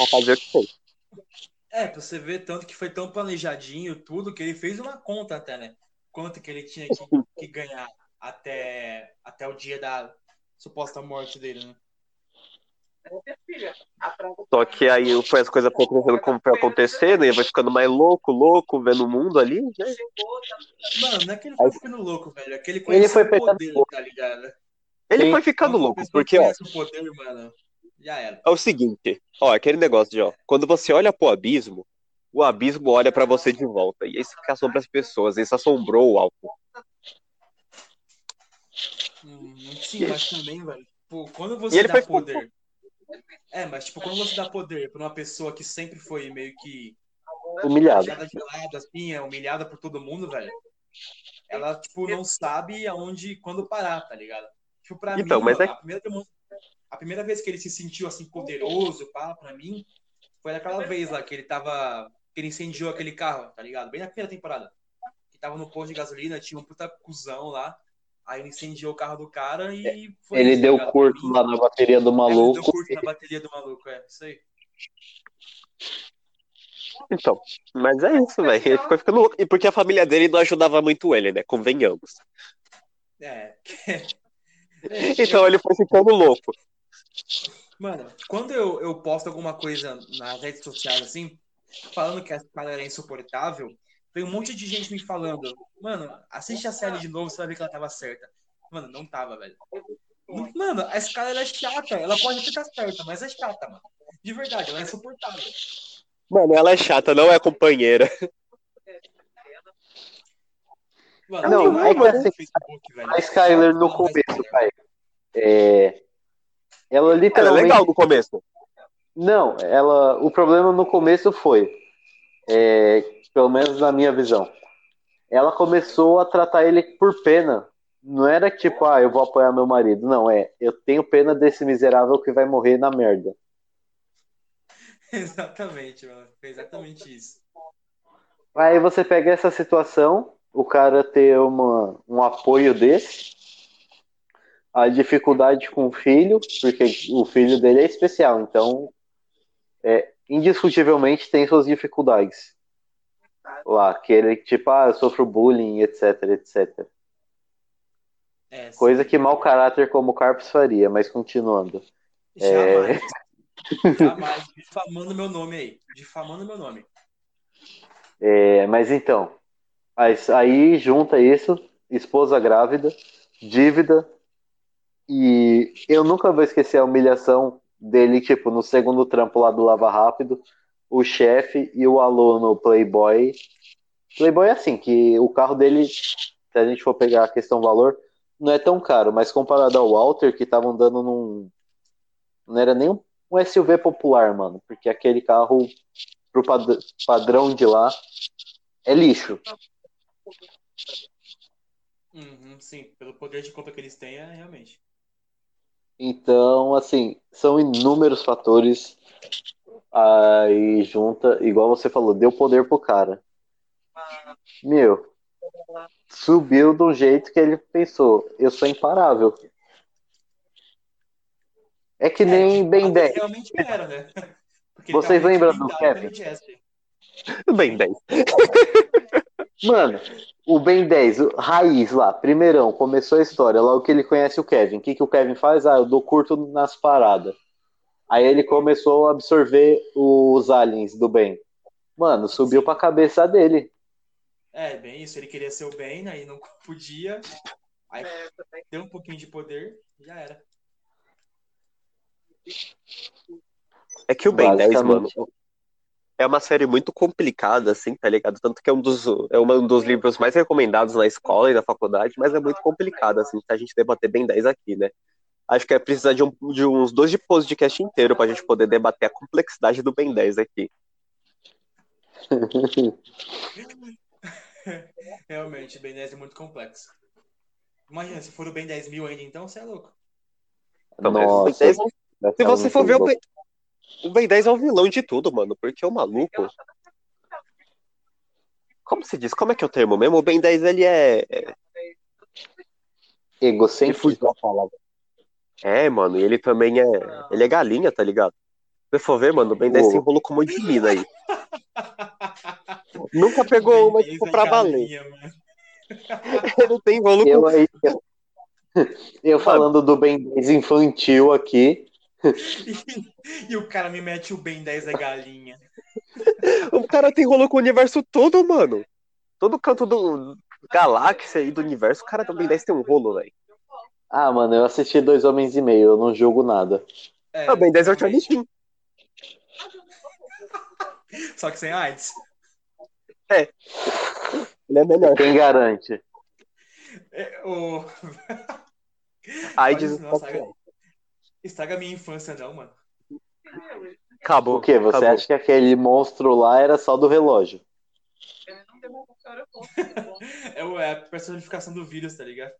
a fazer o que fez. É, pra você ver tanto que foi tão planejadinho tudo, que ele fez uma conta até, né? Quanto que ele tinha que, que ganhar até, até o dia da suposta morte dele, né? Só que aí foi as coisas acontecendo como foi acontecendo, e vai ficando mais louco, louco, vendo o mundo ali, né? Mano, não é que ele foi ficando louco, velho. É que ele Ele foi o pegando poder, tá ligado? Ele Sim. foi ficando louco, porque, ó, o poder, mano, já era. é o seguinte, ó, aquele negócio de, ó, quando você olha pro abismo, o abismo olha pra você de volta, e isso que assombra as pessoas, isso assombrou o álcool. Hum, sim, mas também, velho. Pô, quando E você ele dá foi- poder. É, mas tipo, quando você dá poder pra uma pessoa que sempre foi meio que Humilhado. deixada de lado, assim, é humilhada por todo mundo, velho. Ela, tipo, não sabe aonde, quando parar, tá ligado? Tipo, pra Então, mim, mas é- a, primeira, a primeira vez que ele se sentiu, assim, poderoso, pá, pra mim, foi naquela vez lá que ele tava, ele incendiou aquele carro, tá ligado? Bem na primeira temporada. Que tava no posto de gasolina, tinha um puta cuzão lá, aí ele incendiou o carro do cara e foi Ele isso, tá deu? Pra curto lá na bateria do é, ele deu maluco. curto na bateria do maluco, é, isso aí. Então, mas é isso, velho, ele ficou ficando louco, e porque a família dele não ajudava muito ele, né, convenhamos. É. Então ele foi ficando louco. Mano, quando eu, eu posto alguma coisa nas redes sociais, assim, falando que a cara era insuportável, tem um monte de gente me falando, mano, assiste a série de novo, você vai ver que ela tava certa. Mano, não tava, velho. Não- Mano, a escala ela é chata, ela pode até estar certa, mas é chata, mano. De verdade, ela é insuportável. Mano, ela é chata, não é companheira. Mano, Não, tem uma é que assim, Facebook, velho. A Skyler no da começo, pai. É... Ela Era literalmente. legal no começo. Não, ela. O problema no começo foi, é, pelo menos na minha visão, ela começou a tratar ele por pena. Não era tipo, ah, eu vou apoiar meu marido. Não, é, eu tenho pena desse miserável que vai morrer na merda. Exatamente, mano. Foi exatamente isso. Aí você pega essa situação, o cara ter uma, um apoio desse, a dificuldade com o filho, porque o filho dele é especial, então é, indiscutivelmente tem suas dificuldades. Lá, que ele, tipo, ah, eu sofro bullying, etc, etc. É. Coisa que mau caráter como o Carpes faria, mas continuando. Jamais. Jamais. Difamando meu nome aí. Difamando meu nome. É, mas então, aí junta isso, esposa grávida, dívida, e eu nunca vou esquecer a humilhação dele, tipo, no segundo trampo lá do Lava Rápido, o chefe e o aluno Playboy. Playboy é assim, que o carro dele, se a gente for pegar a questão valor, não é tão caro, mas comparado ao Walter, que tava andando num. Não era nem um um SUV popular, mano, porque aquele carro, pro pad- padrão de lá, é lixo. Uhum, sim, pelo poder de compra que eles têm, é realmente. Então, assim, são inúmeros fatores aí junta, igual você falou, deu poder pro cara. Meu, subiu de um jeito que ele pensou, eu sou imparável. É que nem É, Ben até 10. Realmente era, né? Porque Vocês lembram do Kevin? Bem, bem. Mano, o Ben 10, o raiz lá, primeirão, começou a história, logo que ele conhece o Kevin. O que, que o Kevin faz? Ah, eu dou curto nas paradas. Aí ele começou a absorver os aliens do Ben. Mano, subiu pra cabeça dele. É, bem isso. Ele queria ser o bem, né? E não podia. Aí É, deu um pouquinho de poder, já era. É que o Ben 10, mano. É uma série muito complicada, assim, tá ligado? Tanto que é um dos, é um dos livros mais recomendados na escola e na faculdade, mas é muito complicado, assim, pra gente debater Ben 10 aqui, né? Acho que é precisar de, um, de uns dois de podcast inteiro pra gente poder debater a complexidade do Ben 10 aqui. Realmente, o Ben 10 é muito complexo. Imagina, se for o Ben 10 mil ainda, então você é louco. Então, Nossa. 10 vai Se você for ver, o. Ben, o Ben 10 é o vilão de tudo, mano. Porque o maluco. Como se diz? Como é que é o termo mesmo? O Ben 10 ele é. é- Egocêntrico. palavra. É, mano, e ele também é. Ele é galinha, tá ligado? Se você for ver, mano, o Ben 10 se enrolou com um monte de mina aí. Nunca pegou uma, tipo, 10 é pra valer. Ele tem rolo com. Eu aí. Eu falando do Ben 10 infantil aqui. E, e o cara me mete o Ben 10 é galinha. O cara tem rolo com o universo todo, mano. Todo canto do galáxia aí do universo, o cara do Ben 10 tem um rolo, velho. Ah, mano, eu assisti Dois Homens e Meio, eu não julgo nada. É, Ah, o Ben 10 é o Charlie. Sheen. Só que sem AIDS. Ele é melhor. Quem garante? É, o... AIDS Nossa, estraga, estraga minha infância, não, mano. Acabou. O quê? Você acabou. acha que aquele monstro lá era só do relógio? É, o- é a personificação do vírus, tá ligado?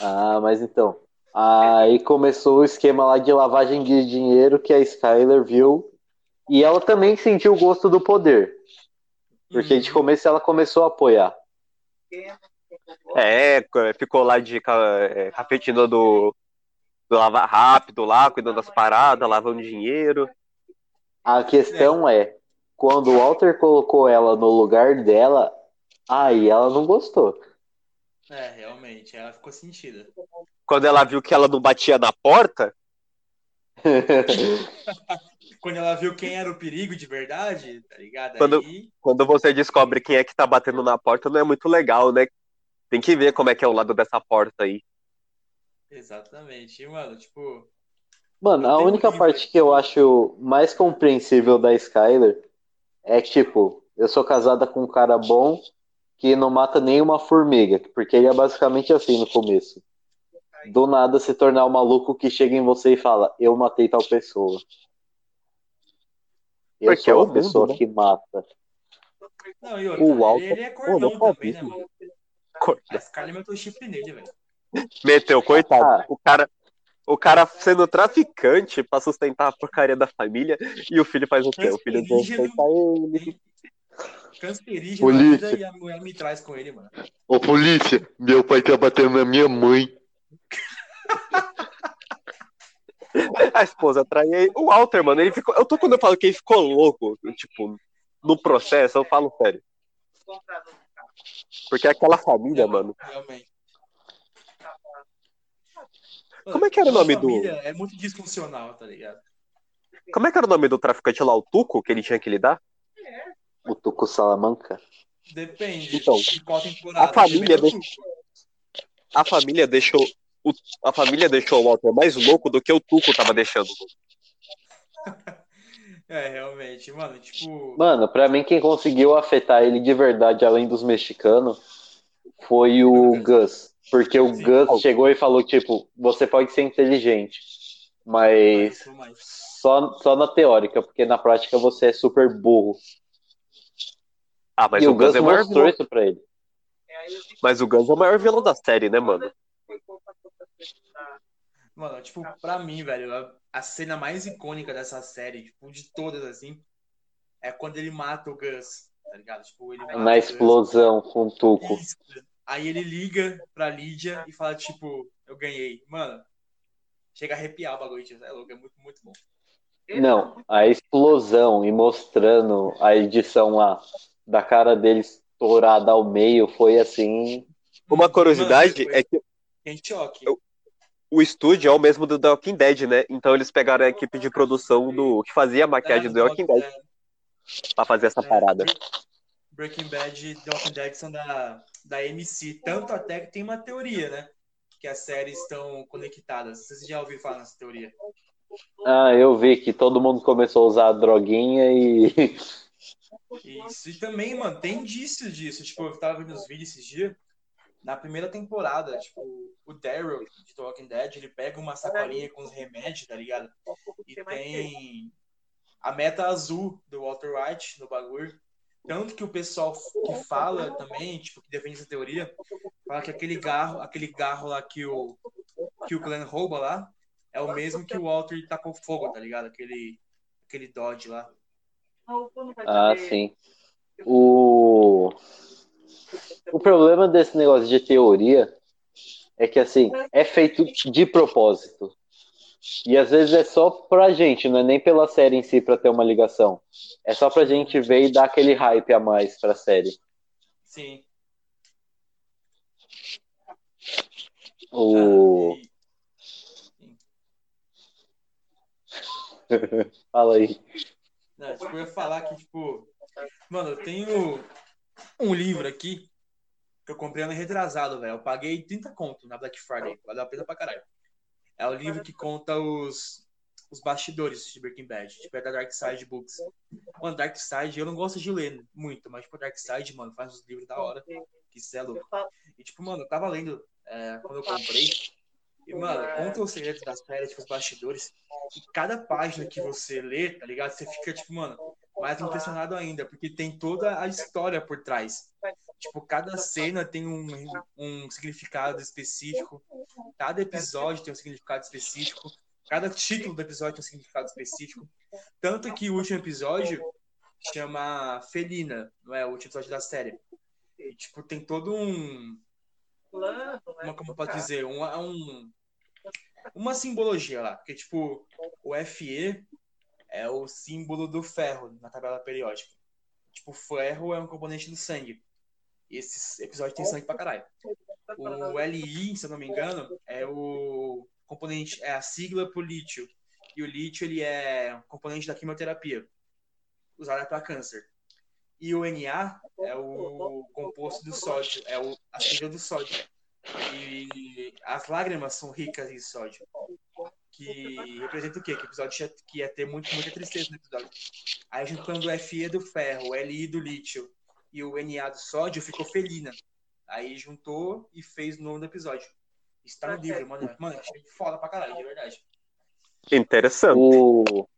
Ah, mas então. Aí começou o esquema lá de lavagem de dinheiro que a Skyler viu. E ela também sentiu o gosto do poder. Porque de Uhum. começo ela começou a apoiar. É, ficou lá de é, cafetina do, do Lava Rápido lá, cuidando das paradas, lavando dinheiro. A questão é, quando o Walter colocou ela no lugar dela, aí ela não gostou. É, realmente, ela ficou sentida. Quando ela viu que ela não batia na porta, Quando ela viu quem era o perigo de verdade, tá ligado? Quando- Aí, quando você descobre quem é que tá batendo na porta, não é muito legal, né? Tem que ver como é que é o lado dessa porta aí. exatamente. E, mano, tipo, Mano, Eu a única livro parte aqui. que eu acho mais compreensível da Skyler é que, tipo, eu sou casada com um cara bom que não mata nenhuma formiga, porque ele é basicamente assim no começo. Do nada se tornar um maluco que chega em você e fala, eu matei tal pessoa. Eu Porque é sou o a mundo, pessoa né? que mata. não, e outra, O Walter- ele, ele é Pô, cornão não também, né, mano? Cor- A Scarlett meteu o chifre nele, velho. Meteu, coitado. Ah. O cara, o cara sendo traficante pra sustentar a porcaria da família e o filho faz o quê? O filho respeita ele. Cancerígeno Polícia. e a mulher me traz com ele, mano. Ô polícia, meu pai tá batendo na minha mãe. A esposa trai ele. O Walter, mano, ele ficou. Eu tô quando eu falo que ele ficou louco, tipo, no processo, eu falo sério. Porque aquela família, mano. Realmente. Como é que era o nome do- família É muito disfuncional, tá ligado? Como é que era o nome do traficante lá, o Tuco, que ele tinha que lidar? O Tuco Salamanca. Depende Então, de a família desse- A família deixou. o- a família deixou o Walter mais louco do que o Tuco tava deixando. É, realmente, mano, tipo. Mano, pra mim quem conseguiu afetar ele de verdade, além dos mexicanos, foi o Gus. Porque o Sim. Gus chegou e falou, tipo, você pode ser inteligente, mas mais, mais. só, só na teórica, porque na prática você é super burro. Ah, mas e o, o Gus Gus é o maior mostrou vilão. isso pra ele. Mas o Gus é o maior vilão da série, né, mano? Mano, tipo, pra mim, velho, a, cena mais icônica dessa série, tipo, de todas, assim, é quando ele mata o Gus, tá ligado? Tipo, ele Na Gus. explosão com o Tuco. Isso. Aí ele liga pra Lídia e fala, tipo, eu ganhei. Mano, chega a arrepiar o bagulho, tio. é louco, é muito, muito bom. Não, a explosão e mostrando a edição lá da cara dele estourada ao meio foi assim. Uma curiosidade Mano, é que Em choque. Eu- o estúdio é o mesmo do The Walking Dead, né? Então eles pegaram a equipe de produção do que fazia a maquiagem do The Walking Dead pra fazer essa é, parada. Breaking Bad e The Walking Dead são da, da MC. Tanto até que tem uma teoria, né? Que as séries estão conectadas. Vocês já ouviram falar nessa teoria? Ah, eu vi que todo mundo começou a usar a droguinha e. Isso. E também, mano, tem indícios disso. Tipo, eu tava vendo os vídeos esses dias. Na primeira temporada, tipo, o Daryl de The Walking Dead, ele pega uma sacolinha com os remédios, tá ligado? E tem. a meta azul do Walter White no bagulho. Tanto que o pessoal que fala também, tipo, que defende essa teoria, fala que aquele garro, aquele garro lá que o, que o Glenn rouba lá, é o mesmo que o Walter tacou fogo, tá ligado? Aquele, aquele Dodge lá. Ah, sim. O... o problema desse negócio de teoria é que, assim, é feito de propósito. E às vezes é só pra gente, não é nem pela série em si pra ter uma ligação. É só pra gente ver e dar aquele hype a mais pra série. Sim. O... E- Fala aí. Não, tipo, eu ia falar que, tipo, mano, eu tenho um livro aqui que eu comprei ano retrasado, velho. Eu paguei 30 conto na Black Friday. Valeu a pena pra caralho. É o livro que conta os, os bastidores de Breaking Bad. Tipo, é da Dark Side Books. Mano, Dark Side, eu não gosto de ler muito, mas, tipo, Dark Side, mano, faz uns livros da hora. Que isso é louco. E, tipo, mano, eu tava lendo é, quando eu comprei. E, mano, conta os segredos da série, tipo, os bastidores. E cada página que você lê, tá ligado? Você fica, tipo, mano, mais impressionado ainda, porque tem toda a história por trás. Tipo, cada cena tem um, um significado específico, cada episódio tem um significado específico, cada título do episódio tem um significado específico. Tanto que o último episódio chama Felina, não é? O último episódio da série. E, tipo, tem todo um. Uma, como pode dizer? Um, um, uma simbologia lá. Porque, tipo, o FE é o símbolo do ferro na tabela periódica. Tipo, ferro é um componente do sangue. E esse episódio tem sangue pra caralho. O LI, se eu não me engano, é o componente, é a sigla pro lítio. E o lítio, ele é um componente da quimioterapia, usada para câncer. E o Na é o composto do sódio, é o, a sigla do sódio. E as lágrimas são ricas em sódio. Que representa o quê? Que o episódio ia, que ia ter muito, muita tristeza no episódio. Aí juntando o Fe do ferro, o Li do lítio e o Na do sódio, ficou felina. Aí juntou e fez o nome do episódio. Está no livro, mano. Mano, achei foda pra caralho, de verdade. Interessante. O...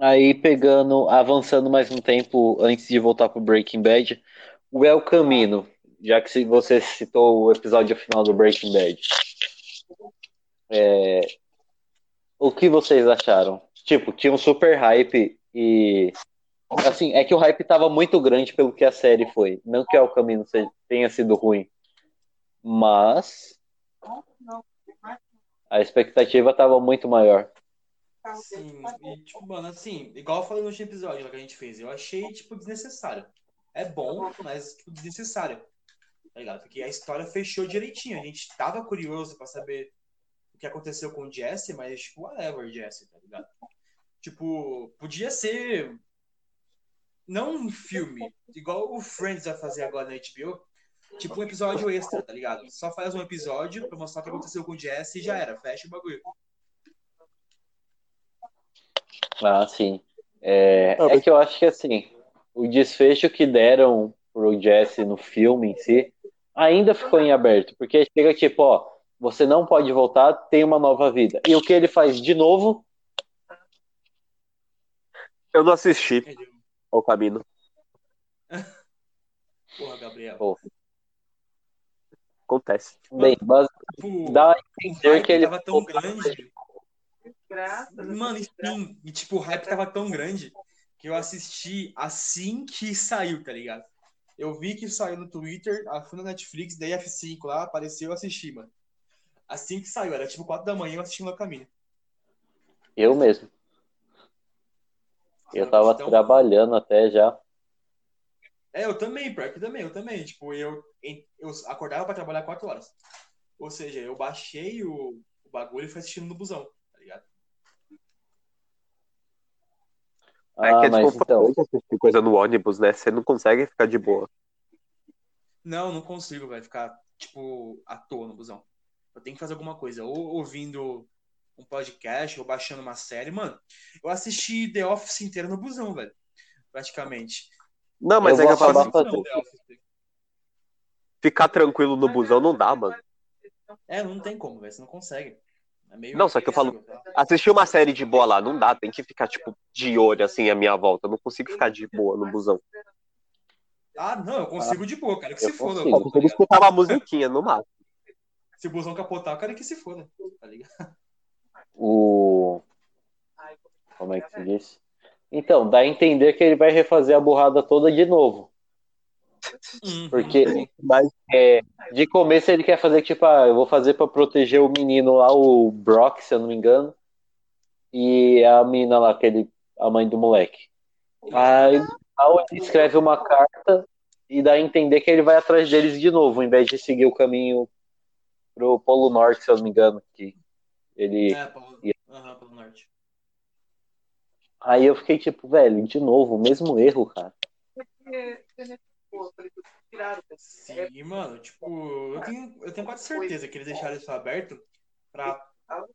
Aí pegando, avançando mais um tempo antes de voltar pro Breaking Bad, o El Camino, já que se- você citou o episódio final do Breaking Bad. É, O que vocês acharam? Tipo, tinha um super hype e assim, é que o hype tava muito grande pelo que a série foi. Não que o seja- tenha sido ruim, mas a expectativa tava muito maior. Sim, e tipo, mano, assim, igual eu falei no último episódio que a gente fez, eu achei, tipo, desnecessário. É bom, mas, tipo, desnecessário. Tá ligado? Porque a história fechou direitinho. A gente tava curioso pra saber que aconteceu com o Jesse, mas, tipo, whatever, Jesse, tá ligado? Tipo, podia ser. Não um filme, igual o Friends vai fazer agora na HBO. Tipo, um episódio extra, tá ligado? Só faz um episódio pra mostrar o que aconteceu com o Jesse e já era, fecha o bagulho. Ah, sim. É, é que eu acho que assim, o desfecho que deram pro Jesse no filme em si ainda ficou em aberto, porque chega tipo, ó, você não pode voltar, tem uma nova vida. E o que ele faz de novo? Eu não assisti ao caminho. Porra, Gabriel. Pô, Acontece. bem, base- Tipo, dá a o entender hype que ele tava tão grande. Graças Mano, sim. E tipo, o hype tava tão grande que eu assisti assim que saiu, tá ligado? Eu vi que saiu no Twitter, fui na Netflix, daí F5 lá, apareceu, eu assisti, mano. Assim que saiu, era tipo 4 da manhã eu assistindo no caminho. eu mesmo. Eu tava Então, trabalhando até já. É, eu também, pior que também, eu também. Tipo, eu, eu acordava pra trabalhar 4 horas. Ou seja, eu baixei o, o bagulho e fui assistindo no busão, tá ligado? É Ah, que é mas então, desconfortável assistir coisa no ônibus, né? Você não consegue ficar de boa. Não, não consigo, vai ficar, tipo, à toa no busão. Eu tenho que fazer alguma coisa. Ou ouvindo um podcast, ou baixando uma série. Mano, eu assisti The Office inteiro no busão, velho. Praticamente. Não, mas Eu é que eu assim, fazendo- Office. ficar tranquilo no busão não dá, mano. É, não tem como, velho. Você não consegue. É meio Não, só que eu falo- tá? Assistir uma série de boa lá, não dá, tem que ficar, tipo, de olho, assim, à minha volta. Eu não consigo ficar de boa no busão. Ah, não, eu consigo de boa, cara. Que eu se foda. Eu consigo escutar uma musiquinha no máximo. Se o busão capotar, o cara que se foda. Tá ligado? O. Como é que se diz? Então, dá a entender que ele vai refazer a burrada toda de novo. Porque Mas é, de começo ele quer fazer tipo, ah, eu vou fazer pra proteger o menino lá, o Brock, se eu não me engano. E a menina lá, aquele, a mãe do moleque. Aí no final, ele escreve uma carta e dá a entender que ele vai atrás deles de novo, em vez de seguir o caminho pro Polo Norte, se eu não me engano. Que ele... É, Paulo. Aham, pelo norte. Aí eu fiquei tipo, velho, de novo, o mesmo erro, cara. Sim, mano, tipo, eu tenho, eu tenho quase certeza que eles deixaram isso aberto pra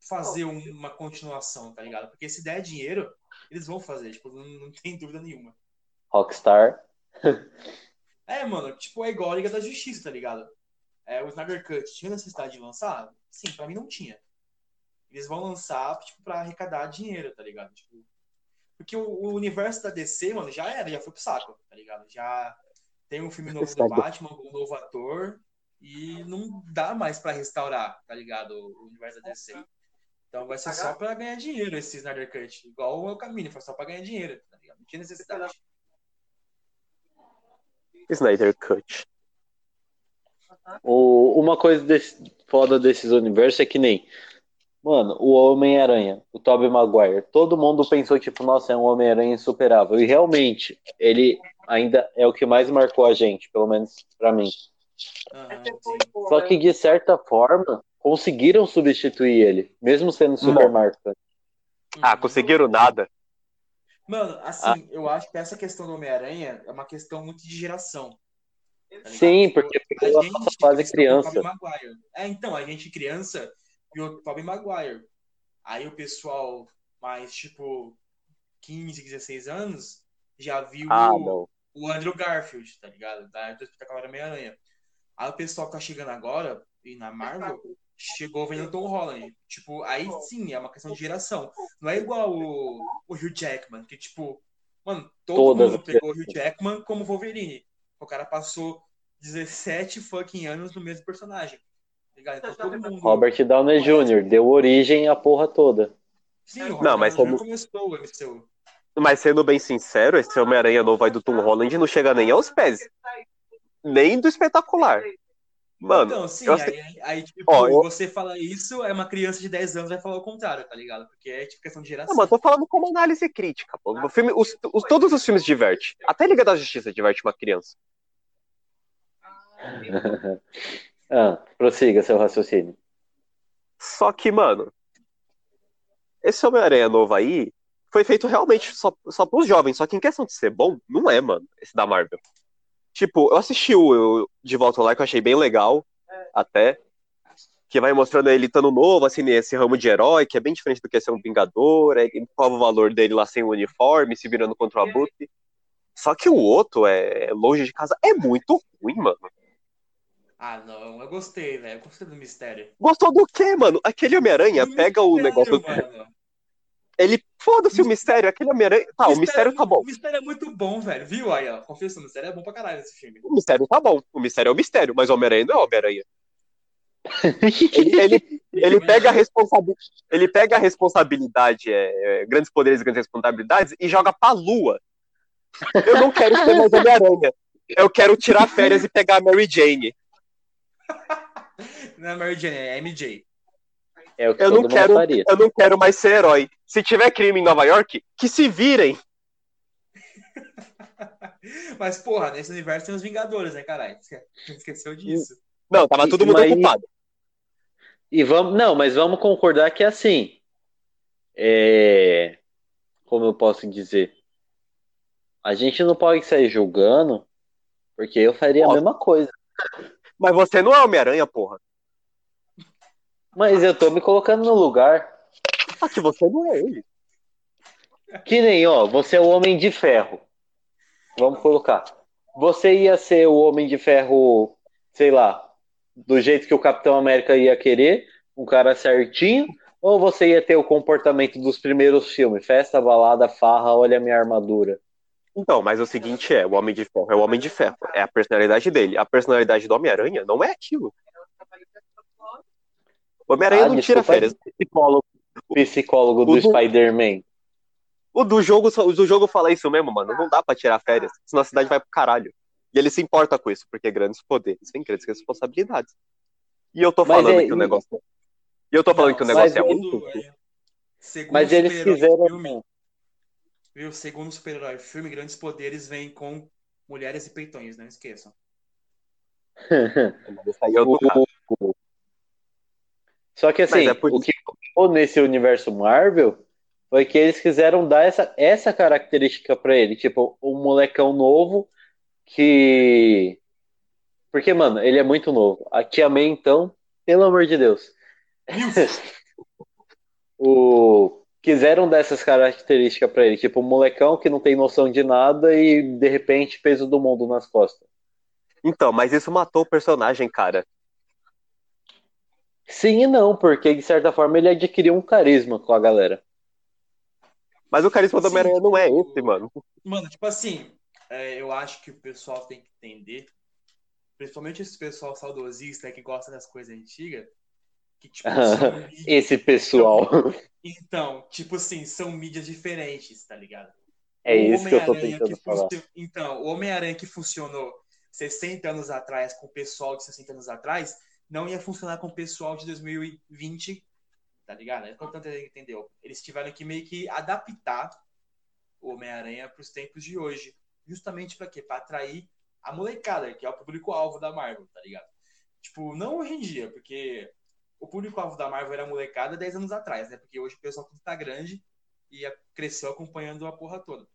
fazer um- uma continuação, tá ligado? Porque se der dinheiro, eles vão fazer, tipo, não, não tem dúvida nenhuma. Rockstar. É, mano, tipo, é igual a Liga da Justiça, tá ligado? É, o Snyder Cut tinha necessidade de lançar? Sim, pra mim não tinha. Eles vão lançar, tipo, pra arrecadar dinheiro, tá ligado? Tipo, porque o, o universo da DC, mano, já era, já foi pro saco, tá ligado? Já tem um filme novo do. Batman, um novo ator, e não dá mais pra restaurar, tá ligado? O universo da DC. Então vai ser só pra ganhar dinheiro esse Snyder Cut. Igual o caminho, foi só pra ganhar dinheiro, tá ligado? Não tinha necessidade. Snyder Cut. O, uma coisa desse, foda desses universos é que nem. Mano, o Homem-Aranha, o Tobey Maguire, todo mundo pensou, tipo, nossa, é um Homem-Aranha insuperável. E realmente, ele ainda é o que mais marcou a gente, pelo menos pra mim. Sim. Só que, de certa forma, conseguiram substituir ele, mesmo sendo super marcante. Ah, Uhum. conseguiram nada. Mano, assim, eu acho que essa questão do Homem-Aranha é uma questão muito de geração. Tá? Sim, porque pegou a gente fase criança. É, então, a gente criança viu o Tobey Maguire. Aí o pessoal mais, tipo, 15, 16 anos já viu Ah, o, o Andrew Garfield, tá ligado? Da do Espetacular Homem-Aranha. Aí o pessoal que tá chegando agora, e na Marvel, chegou vendo Tom Holland. Tipo, aí sim, é uma questão de geração. Não é igual o, o Hugh Jackman, que, tipo, mano, todo Todas mundo pegou o Hugh Jackman como Wolverine. O cara passou 17 fucking anos no mesmo personagem. tá ligado? Então todo mundo. Robert Downey Jr. deu origem à porra toda. Sim, o Robert Não, mas Downey como- começou o MCU. Mas sendo bem sincero, esse Homem-Aranha novo aí do Tom Holland não chega nem aos pés. Nem do espetacular. Mano, então, sim, eu aí, aí, tipo, Ó, eu- você fala isso, é uma criança de 10 anos vai falar o contrário, tá ligado? Porque é tipo questão de geração. Não, mano, eu tô falando como análise crítica. Pô. O filme, os, os- todos os filmes divertem. Até Liga da Justiça diverte uma criança. ah, prossiga seu raciocínio. Só que, mano, esse Homem-Aranha novo aí foi feito realmente só, só pros jovens. Só que em questão de ser bom, não é, mano, esse da Marvel. Tipo, eu assisti o De Volta ao Lar, que eu achei bem legal, até. Que vai mostrando ele estando novo, assim, nesse ramo de herói, que é bem diferente do que é ser um Vingador, é, qual o valor dele lá sem o uniforme, se virando contra o Abutre. Só que o outro, é longe de casa, é muito ruim, mano. Ah, não, eu gostei, velho. Eu gostei do mistério. Gostou do quê, mano? Aquele Homem-Aranha pega o mistério, negócio. mano. Ele. Foda-se o mistério, aquele Homem-Aranha. Tá, o mistério tá bom. O mistério é muito bom, velho. Viu aí, ó? Confesso, o mistério é bom pra caralho esse filme. O mistério tá bom. O mistério é o mistério, mas o Homem-Aranha não é o Homem-Aranha. Ele, ele, ele pega a responsabilidade. Ele pega a responsabilidade, é, é, grandes poderes e grandes responsabilidades, e joga pra lua. Eu não quero ser mais Homem-Aranha. Eu quero tirar férias e pegar a Mary Jane. Não é Mary Jane, é MJ. É o que Eu não quero, faria. eu não quero mais ser herói. Se tiver crime em Nova York, que se virem. Mas, porra, nesse universo tem os Vingadores, né, caralho? Esque- Esqueceu disso. Não, tava todo mundo mas- ocupado. E vamos, não, mas vamos concordar que é assim. É, como eu posso dizer? A gente não pode sair julgando, porque eu faria a Óbvio. mesma coisa. Mas você não é Homem-Aranha, porra. Mas eu tô me colocando no lugar. Ah, que você não é ele. Que nem, ó, você é o Homem de Ferro. Vamos colocar. Você ia ser o Homem de Ferro, sei lá, do jeito que o Capitão América ia querer, um cara certinho, Ou você ia ter o comportamento dos primeiros filmes? Festa, balada, farra, olha a minha armadura. Então, mas o seguinte é, o Homem de Ferro é o Homem de Ferro, é a personalidade dele. A personalidade do Homem-Aranha não é aquilo. O Homem-Aranha Ah, não tira férias. Psicólogo, psicólogo O do do- Spider-Man. O do jogo, o do jogo fala isso mesmo, mano. Não dá pra tirar férias, senão a cidade vai pro caralho. E ele se importa com isso, porque grandes poderes têm grandes responsabilidades. E eu tô Mas falando é- que o negócio. E eu tô falando que o Não, negócio é muito. é, segundo Mas eles super-herói fizeram. filme, viu? Segundo o super-herói filme, grandes poderes vêm com mulheres e peitões, não esqueçam. Aí é. O- Só que assim, é por o que ficou nesse universo Marvel foi que eles quiseram dar essa, essa característica pra ele, tipo, um molecão novo que. Porque, mano, ele é muito novo. A Tia May, então, pelo amor de Deus. o... Quiseram dar essas características pra ele, tipo, um molecão que não tem noção de nada e de repente peso do mundo nas costas. Então, mas isso matou o personagem, cara. Sim e não, porque de certa forma ele adquiriu um carisma com a galera. Mas o carisma do Homem-Aranha não é esse, mano. Mano, tipo assim, é, eu acho que o pessoal tem que entender, principalmente esse pessoal saudosista que gosta das coisas antigas, que tipo, mídias- Esse pessoal. Então, tipo assim, são mídias diferentes, tá ligado? É O isso que eu tô tentando que falar. Então, o Homem-Aranha que funcionou 60 anos atrás com o pessoal de 60 anos atrás, não ia funcionar com o pessoal de 2020, tá ligado? É importante entender. Eles tiveram que meio que adaptar o Homem-Aranha para os tempos de hoje. Justamente para quê? Para atrair a molecada, que é o público-alvo da Marvel, tá ligado? Tipo, não hoje em dia, porque o público-alvo da Marvel era a molecada 10 anos atrás, né? Porque hoje o pessoal tudo tá grande e cresceu acompanhando a porra toda.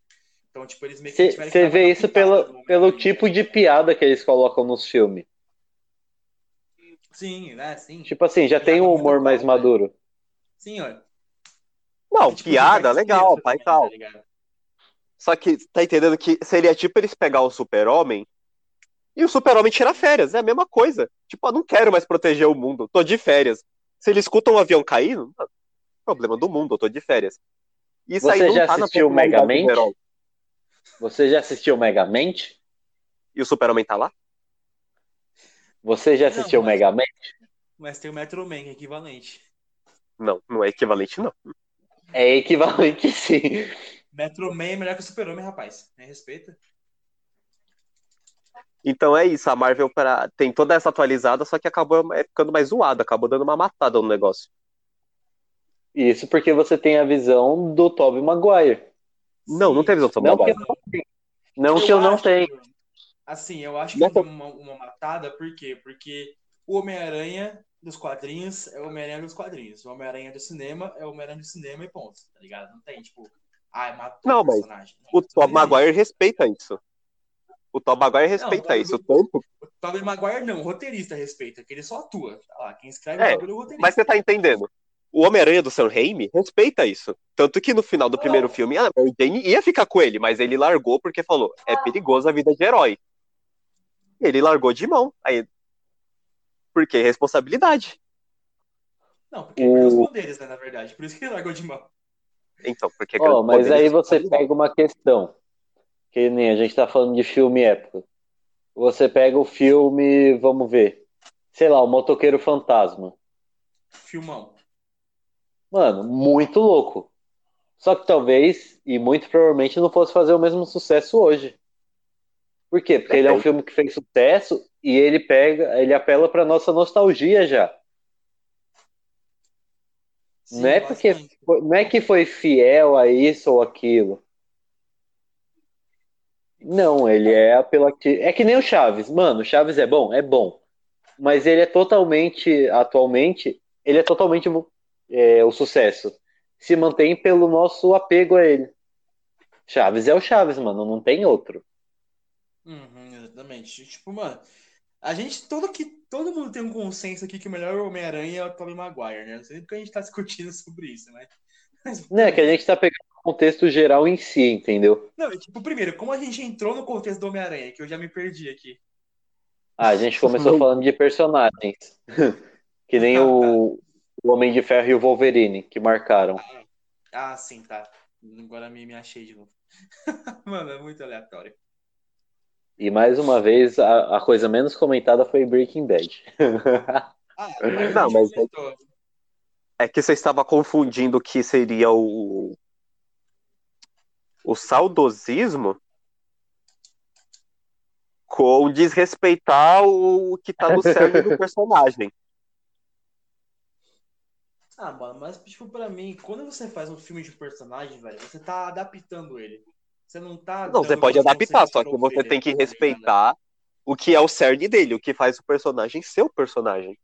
Então, tipo, eles meio que Você vê isso pelo, pelo tipo de piada que eles colocam nos filmes. Sim, né? Sim. Tipo assim, já tem um humor mais né? maduro. Sim, ó. Não, Tipo, piada, legal, pai e também, tal. tá? Só que tá entendendo que seria tipo eles pegar o super-homem e o super-homem tirar férias. É a mesma coisa. Tipo, eu não quero mais proteger o mundo, tô de férias. Se ele escuta um avião caindo, não, problema do mundo, eu tô de férias. Isso Você aí não já tá assistiu personalidade Megamente? Você já assistiu Megamente? E o super-homem tá lá? Você já assistiu Não, mas- Megamente? Mas tem o Metro Man, que é equivalente. Não, não é equivalente, não. É equivalente sim. Metro Man é melhor que o Super-Homem, rapaz. Me respeita. Então é isso, a Marvel pra... tem toda essa atualizada, só que acabou é, ficando mais zoada, acabou dando uma matada no negócio. Isso porque você tem a visão do Tobey Maguire. Não, não tem visão do Não que Maguire. eu não. Não que eu não acho- tenho. Assim, eu acho que Nessa- uma, uma matada, por quê? Porque o Homem-Aranha dos quadrinhos é o Homem-Aranha dos quadrinhos. O Homem-Aranha do cinema é o Homem-Aranha do cinema e ponto, tá ligado? Não tem, tipo, ah, matou Não, o mas personagem. O Tom Não Maguire respeita isso. O Tom Maguire respeita Não, isso, tanto. O Tobey Maguire não, o roteirista respeita, que ele só atua. Tá lá, quem escreve É, o bagulho é o roteirista. Mas você tá entendendo? O Homem-Aranha do Sam Raimi respeita isso. Tanto que no final do primeiro filme, a Mary Jane ia ficar com ele, mas ele largou porque falou: é perigoso a vida de herói. Ele largou de mão. Aí. Por quê? Responsabilidade. Não, porque ele perdeu os poderes, né, na verdade. Por isso que ele largou de mão. Então, porque. Ó, mas é aí você pega uma questão. Que nem a gente tá falando de filme época. Você pega o filme, vamos ver. Sei lá, o Motoqueiro Fantasma. Filmão. Mano, muito louco. Só que talvez, e muito provavelmente, não fosse fazer o mesmo sucesso hoje. Por quê? Porque ele é um Depende. filme que fez sucesso e ele pega, ele apela pra nossa nostalgia já. Sim, Não é porque. Foi- Não é que foi fiel a isso ou aquilo. Não, ele é apelativo. É que nem o Chaves. Mano, o Chaves é bom? É bom. Mas ele é totalmente, atualmente, ele é totalmente é, o sucesso. Se mantém pelo nosso apego a ele. Chaves é o Chaves, mano. Não tem outro. Uhum, exatamente. Tipo, mano, a gente, todo, que, todo mundo tem um consenso aqui que o melhor Homem-Aranha é o Tobey Maguire, né? Não sei porque a gente tá discutindo sobre isso, né? Mas, Não é que a gente tá pegando o contexto geral em si, entendeu? Não, tipo, primeiro, como a gente entrou no contexto do Homem-Aranha, que eu já me perdi aqui. Ah, a gente começou falando de personagens. Que nem o, O Homem de Ferro e o Wolverine, que marcaram. Ah, sim, tá. Agora me, me achei de novo. Mano, é muito aleatório. E mais uma vez, a, a coisa menos comentada foi Breaking Bad. Ah, Não, mas- comentou. É que você estava confundindo o que seria o. O saudosismo com desrespeitar o que tá no cerne do personagem. Ah, mano, mas tipo, pra mim, quando você faz um filme de personagem, velho, você tá adaptando ele. Você não tá. Não, você pode adaptar, só que você tem que ligado? respeitar o que é o cerne dele, o que faz o personagem ser o personagem.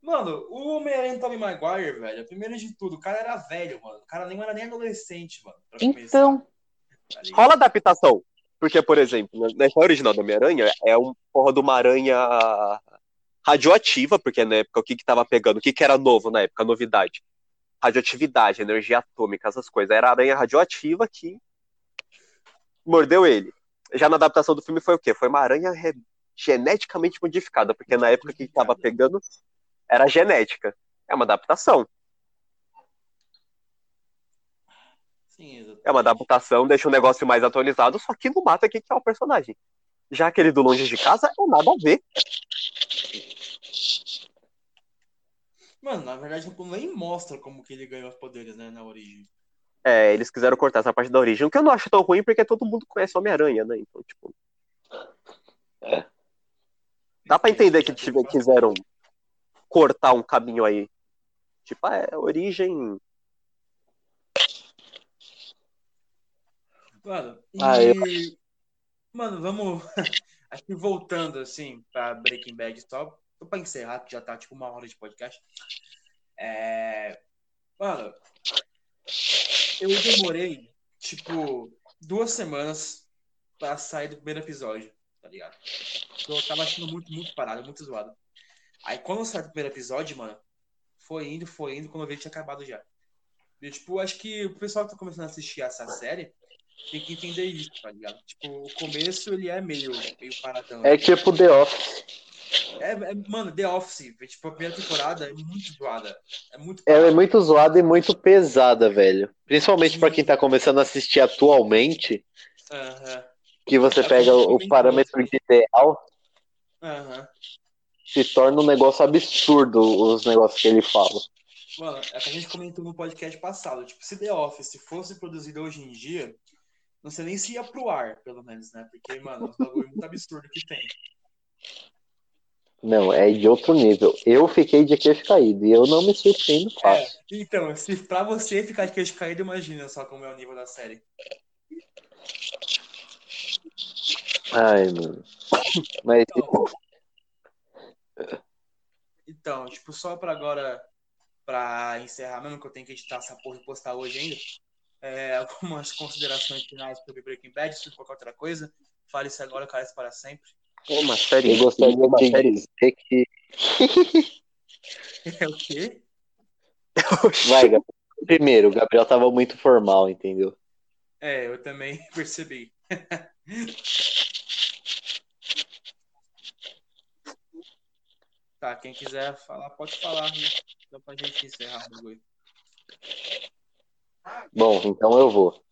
Mano, o Homem-Aranha Tobey Maguire, velho, primeiro de tudo, o cara era velho, mano. O cara nem era nem adolescente, mano. pra começar, Então, tá? Rola adaptação. Porque, por exemplo, na história original do Homem-Aranha, é um porra de uma aranha radioativa, porque na época o que que tava pegando, o que que era novo na época, novidade? Radioatividade, energia atômica, essas coisas. Era a aranha radioativa que mordeu ele. Já na adaptação do filme foi o quê? Foi uma aranha re- geneticamente modificada, porque na época que tava pegando era genética. É uma adaptação. Sim. É uma adaptação, deixa o negócio mais atualizado, só que não mata quem que é o personagem. Já aquele do Longe de Casa é nada a ver. Mano, na verdade, nem mostra como que ele ganhou os poderes, né, na origem. É, eles quiseram cortar essa parte da origem, o que eu não acho tão ruim, porque todo mundo conhece Homem-Aranha, né? Então, tipo. Dá pra entender que tiver- quiseram cortar um caminho aí. Tipo, ah, é origem. Mano, e... Ah, eu- Mano, vamos. Acho que voltando, assim, pra Breaking Bad, só só pra encerrar, que já tá, tipo, uma hora de podcast. É... Mano, eu demorei, tipo, duas semanas pra sair do primeiro episódio, tá ligado? Eu tava achando muito, muito parado, muito zoado. Aí, quando eu saí do primeiro episódio, mano, foi indo, foi indo, quando eu vi, tinha acabado já. E, tipo, acho que o pessoal que tá começando a assistir essa série tem que entender isso, tá ligado? Tipo, o começo ele é meio, meio paradão. é tipo The Office. É, é- mano, The Office, tipo, a primeira temporada é muito zoada. É muito Ela é muito zoada e muito pesada, velho. Principalmente pra quem tá começando a assistir atualmente, que você É pega o parâmetro ideal, se torna um negócio absurdo os negócios que ele fala. Mano, é que a gente comentou no podcast passado. Tipo, se The Office fosse produzido hoje em dia, não sei nem se ia pro ar, pelo menos, né? Porque, mano, é um bagulho muito absurdo que tem. Não, é de outro nível. Eu fiquei de queixo caído e eu não me surpreendo É, fácil. então, se pra você ficar de queixo caído, imagina só como é o nível da série. Ai, mano. Mas Então, então, tipo, só pra agora, pra encerrar mesmo, que eu tenho que editar essa porra e postar hoje ainda, é, algumas considerações finais sobre Breaking Bad, se qualquer outra coisa, fale isso agora, cara, para sempre. Pô, uma série. eu gostaria uma de série. dizer que. É o quê? Vai, Gabriel. Primeiro, o Gabriel tava muito formal, entendeu? É, eu também percebi. tá, quem quiser falar, pode falar, né? Dá pra gente encerrar o bagulho. Bom, então eu vou.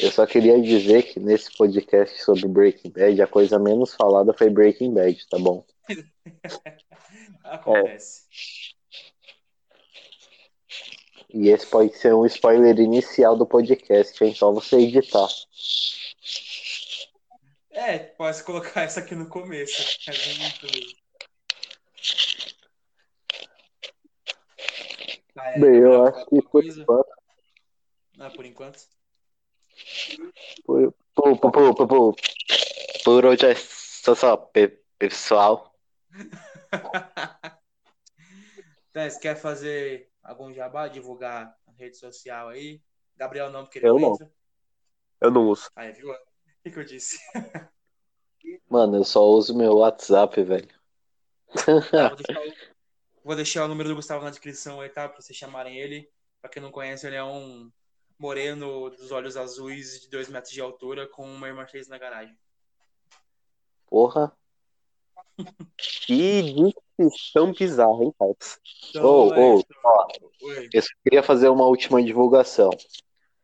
Eu só queria dizer que nesse podcast sobre Breaking Bad, a coisa menos falada foi Breaking Bad, tá bom? Acontece. E esse pode ser um spoiler inicial do podcast, hein? Só você editar. É, pode colocar essa aqui no começo. É bem muito. Tá, é, Bem, eu acho que por enquanto. Ah, por enquanto. Por, por, por, por, por, por, hoje é só, só pe- pessoal. Você quer fazer algum jabá, divulgar a rede social aí? Gabriel não, porque ele Eu não não. entra. Eu não uso. Aí, viu? O que, que eu disse? Mano, eu só uso meu WhatsApp, velho. Tá, vou, deixar o, vou deixar o número do Gustavo na descrição aí, tá? Pra vocês chamarem ele. Pra quem não conhece, ele é um moreno dos olhos azuis de 2 metros de altura com uma Mercedes na garagem. Porra. Que descrição bizarra, hein, Pipes? Então, Ô, é, ô, então- ó. Eu só queria fazer uma última divulgação.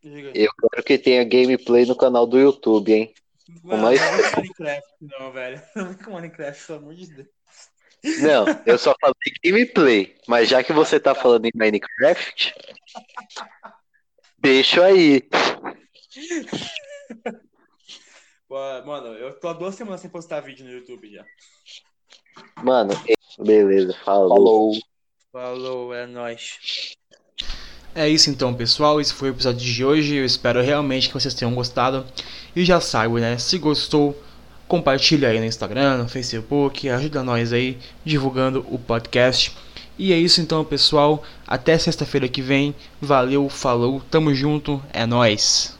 diga. Eu quero que tenha gameplay no canal do YouTube, hein? Mano, mais- não vem com Minecraft, não, velho. Não vem com Minecraft, pelo amor de Deus. Não, eu só falei gameplay. Mas já que você tá falando em Minecraft, deixa aí. Mano, eu tô há duas semanas sem postar vídeo no YouTube já. Mano, beleza, falou. Falou. Falou, é nóis. É isso então, pessoal. Esse foi o episódio de hoje. Eu espero realmente que vocês tenham gostado. E já sabe, né? Se gostou, compartilha aí no Instagram, no Facebook. Ajuda nós aí divulgando o podcast. E é isso então, pessoal. Até sexta-feira que vem. Valeu, falou, tamo junto, é nóis.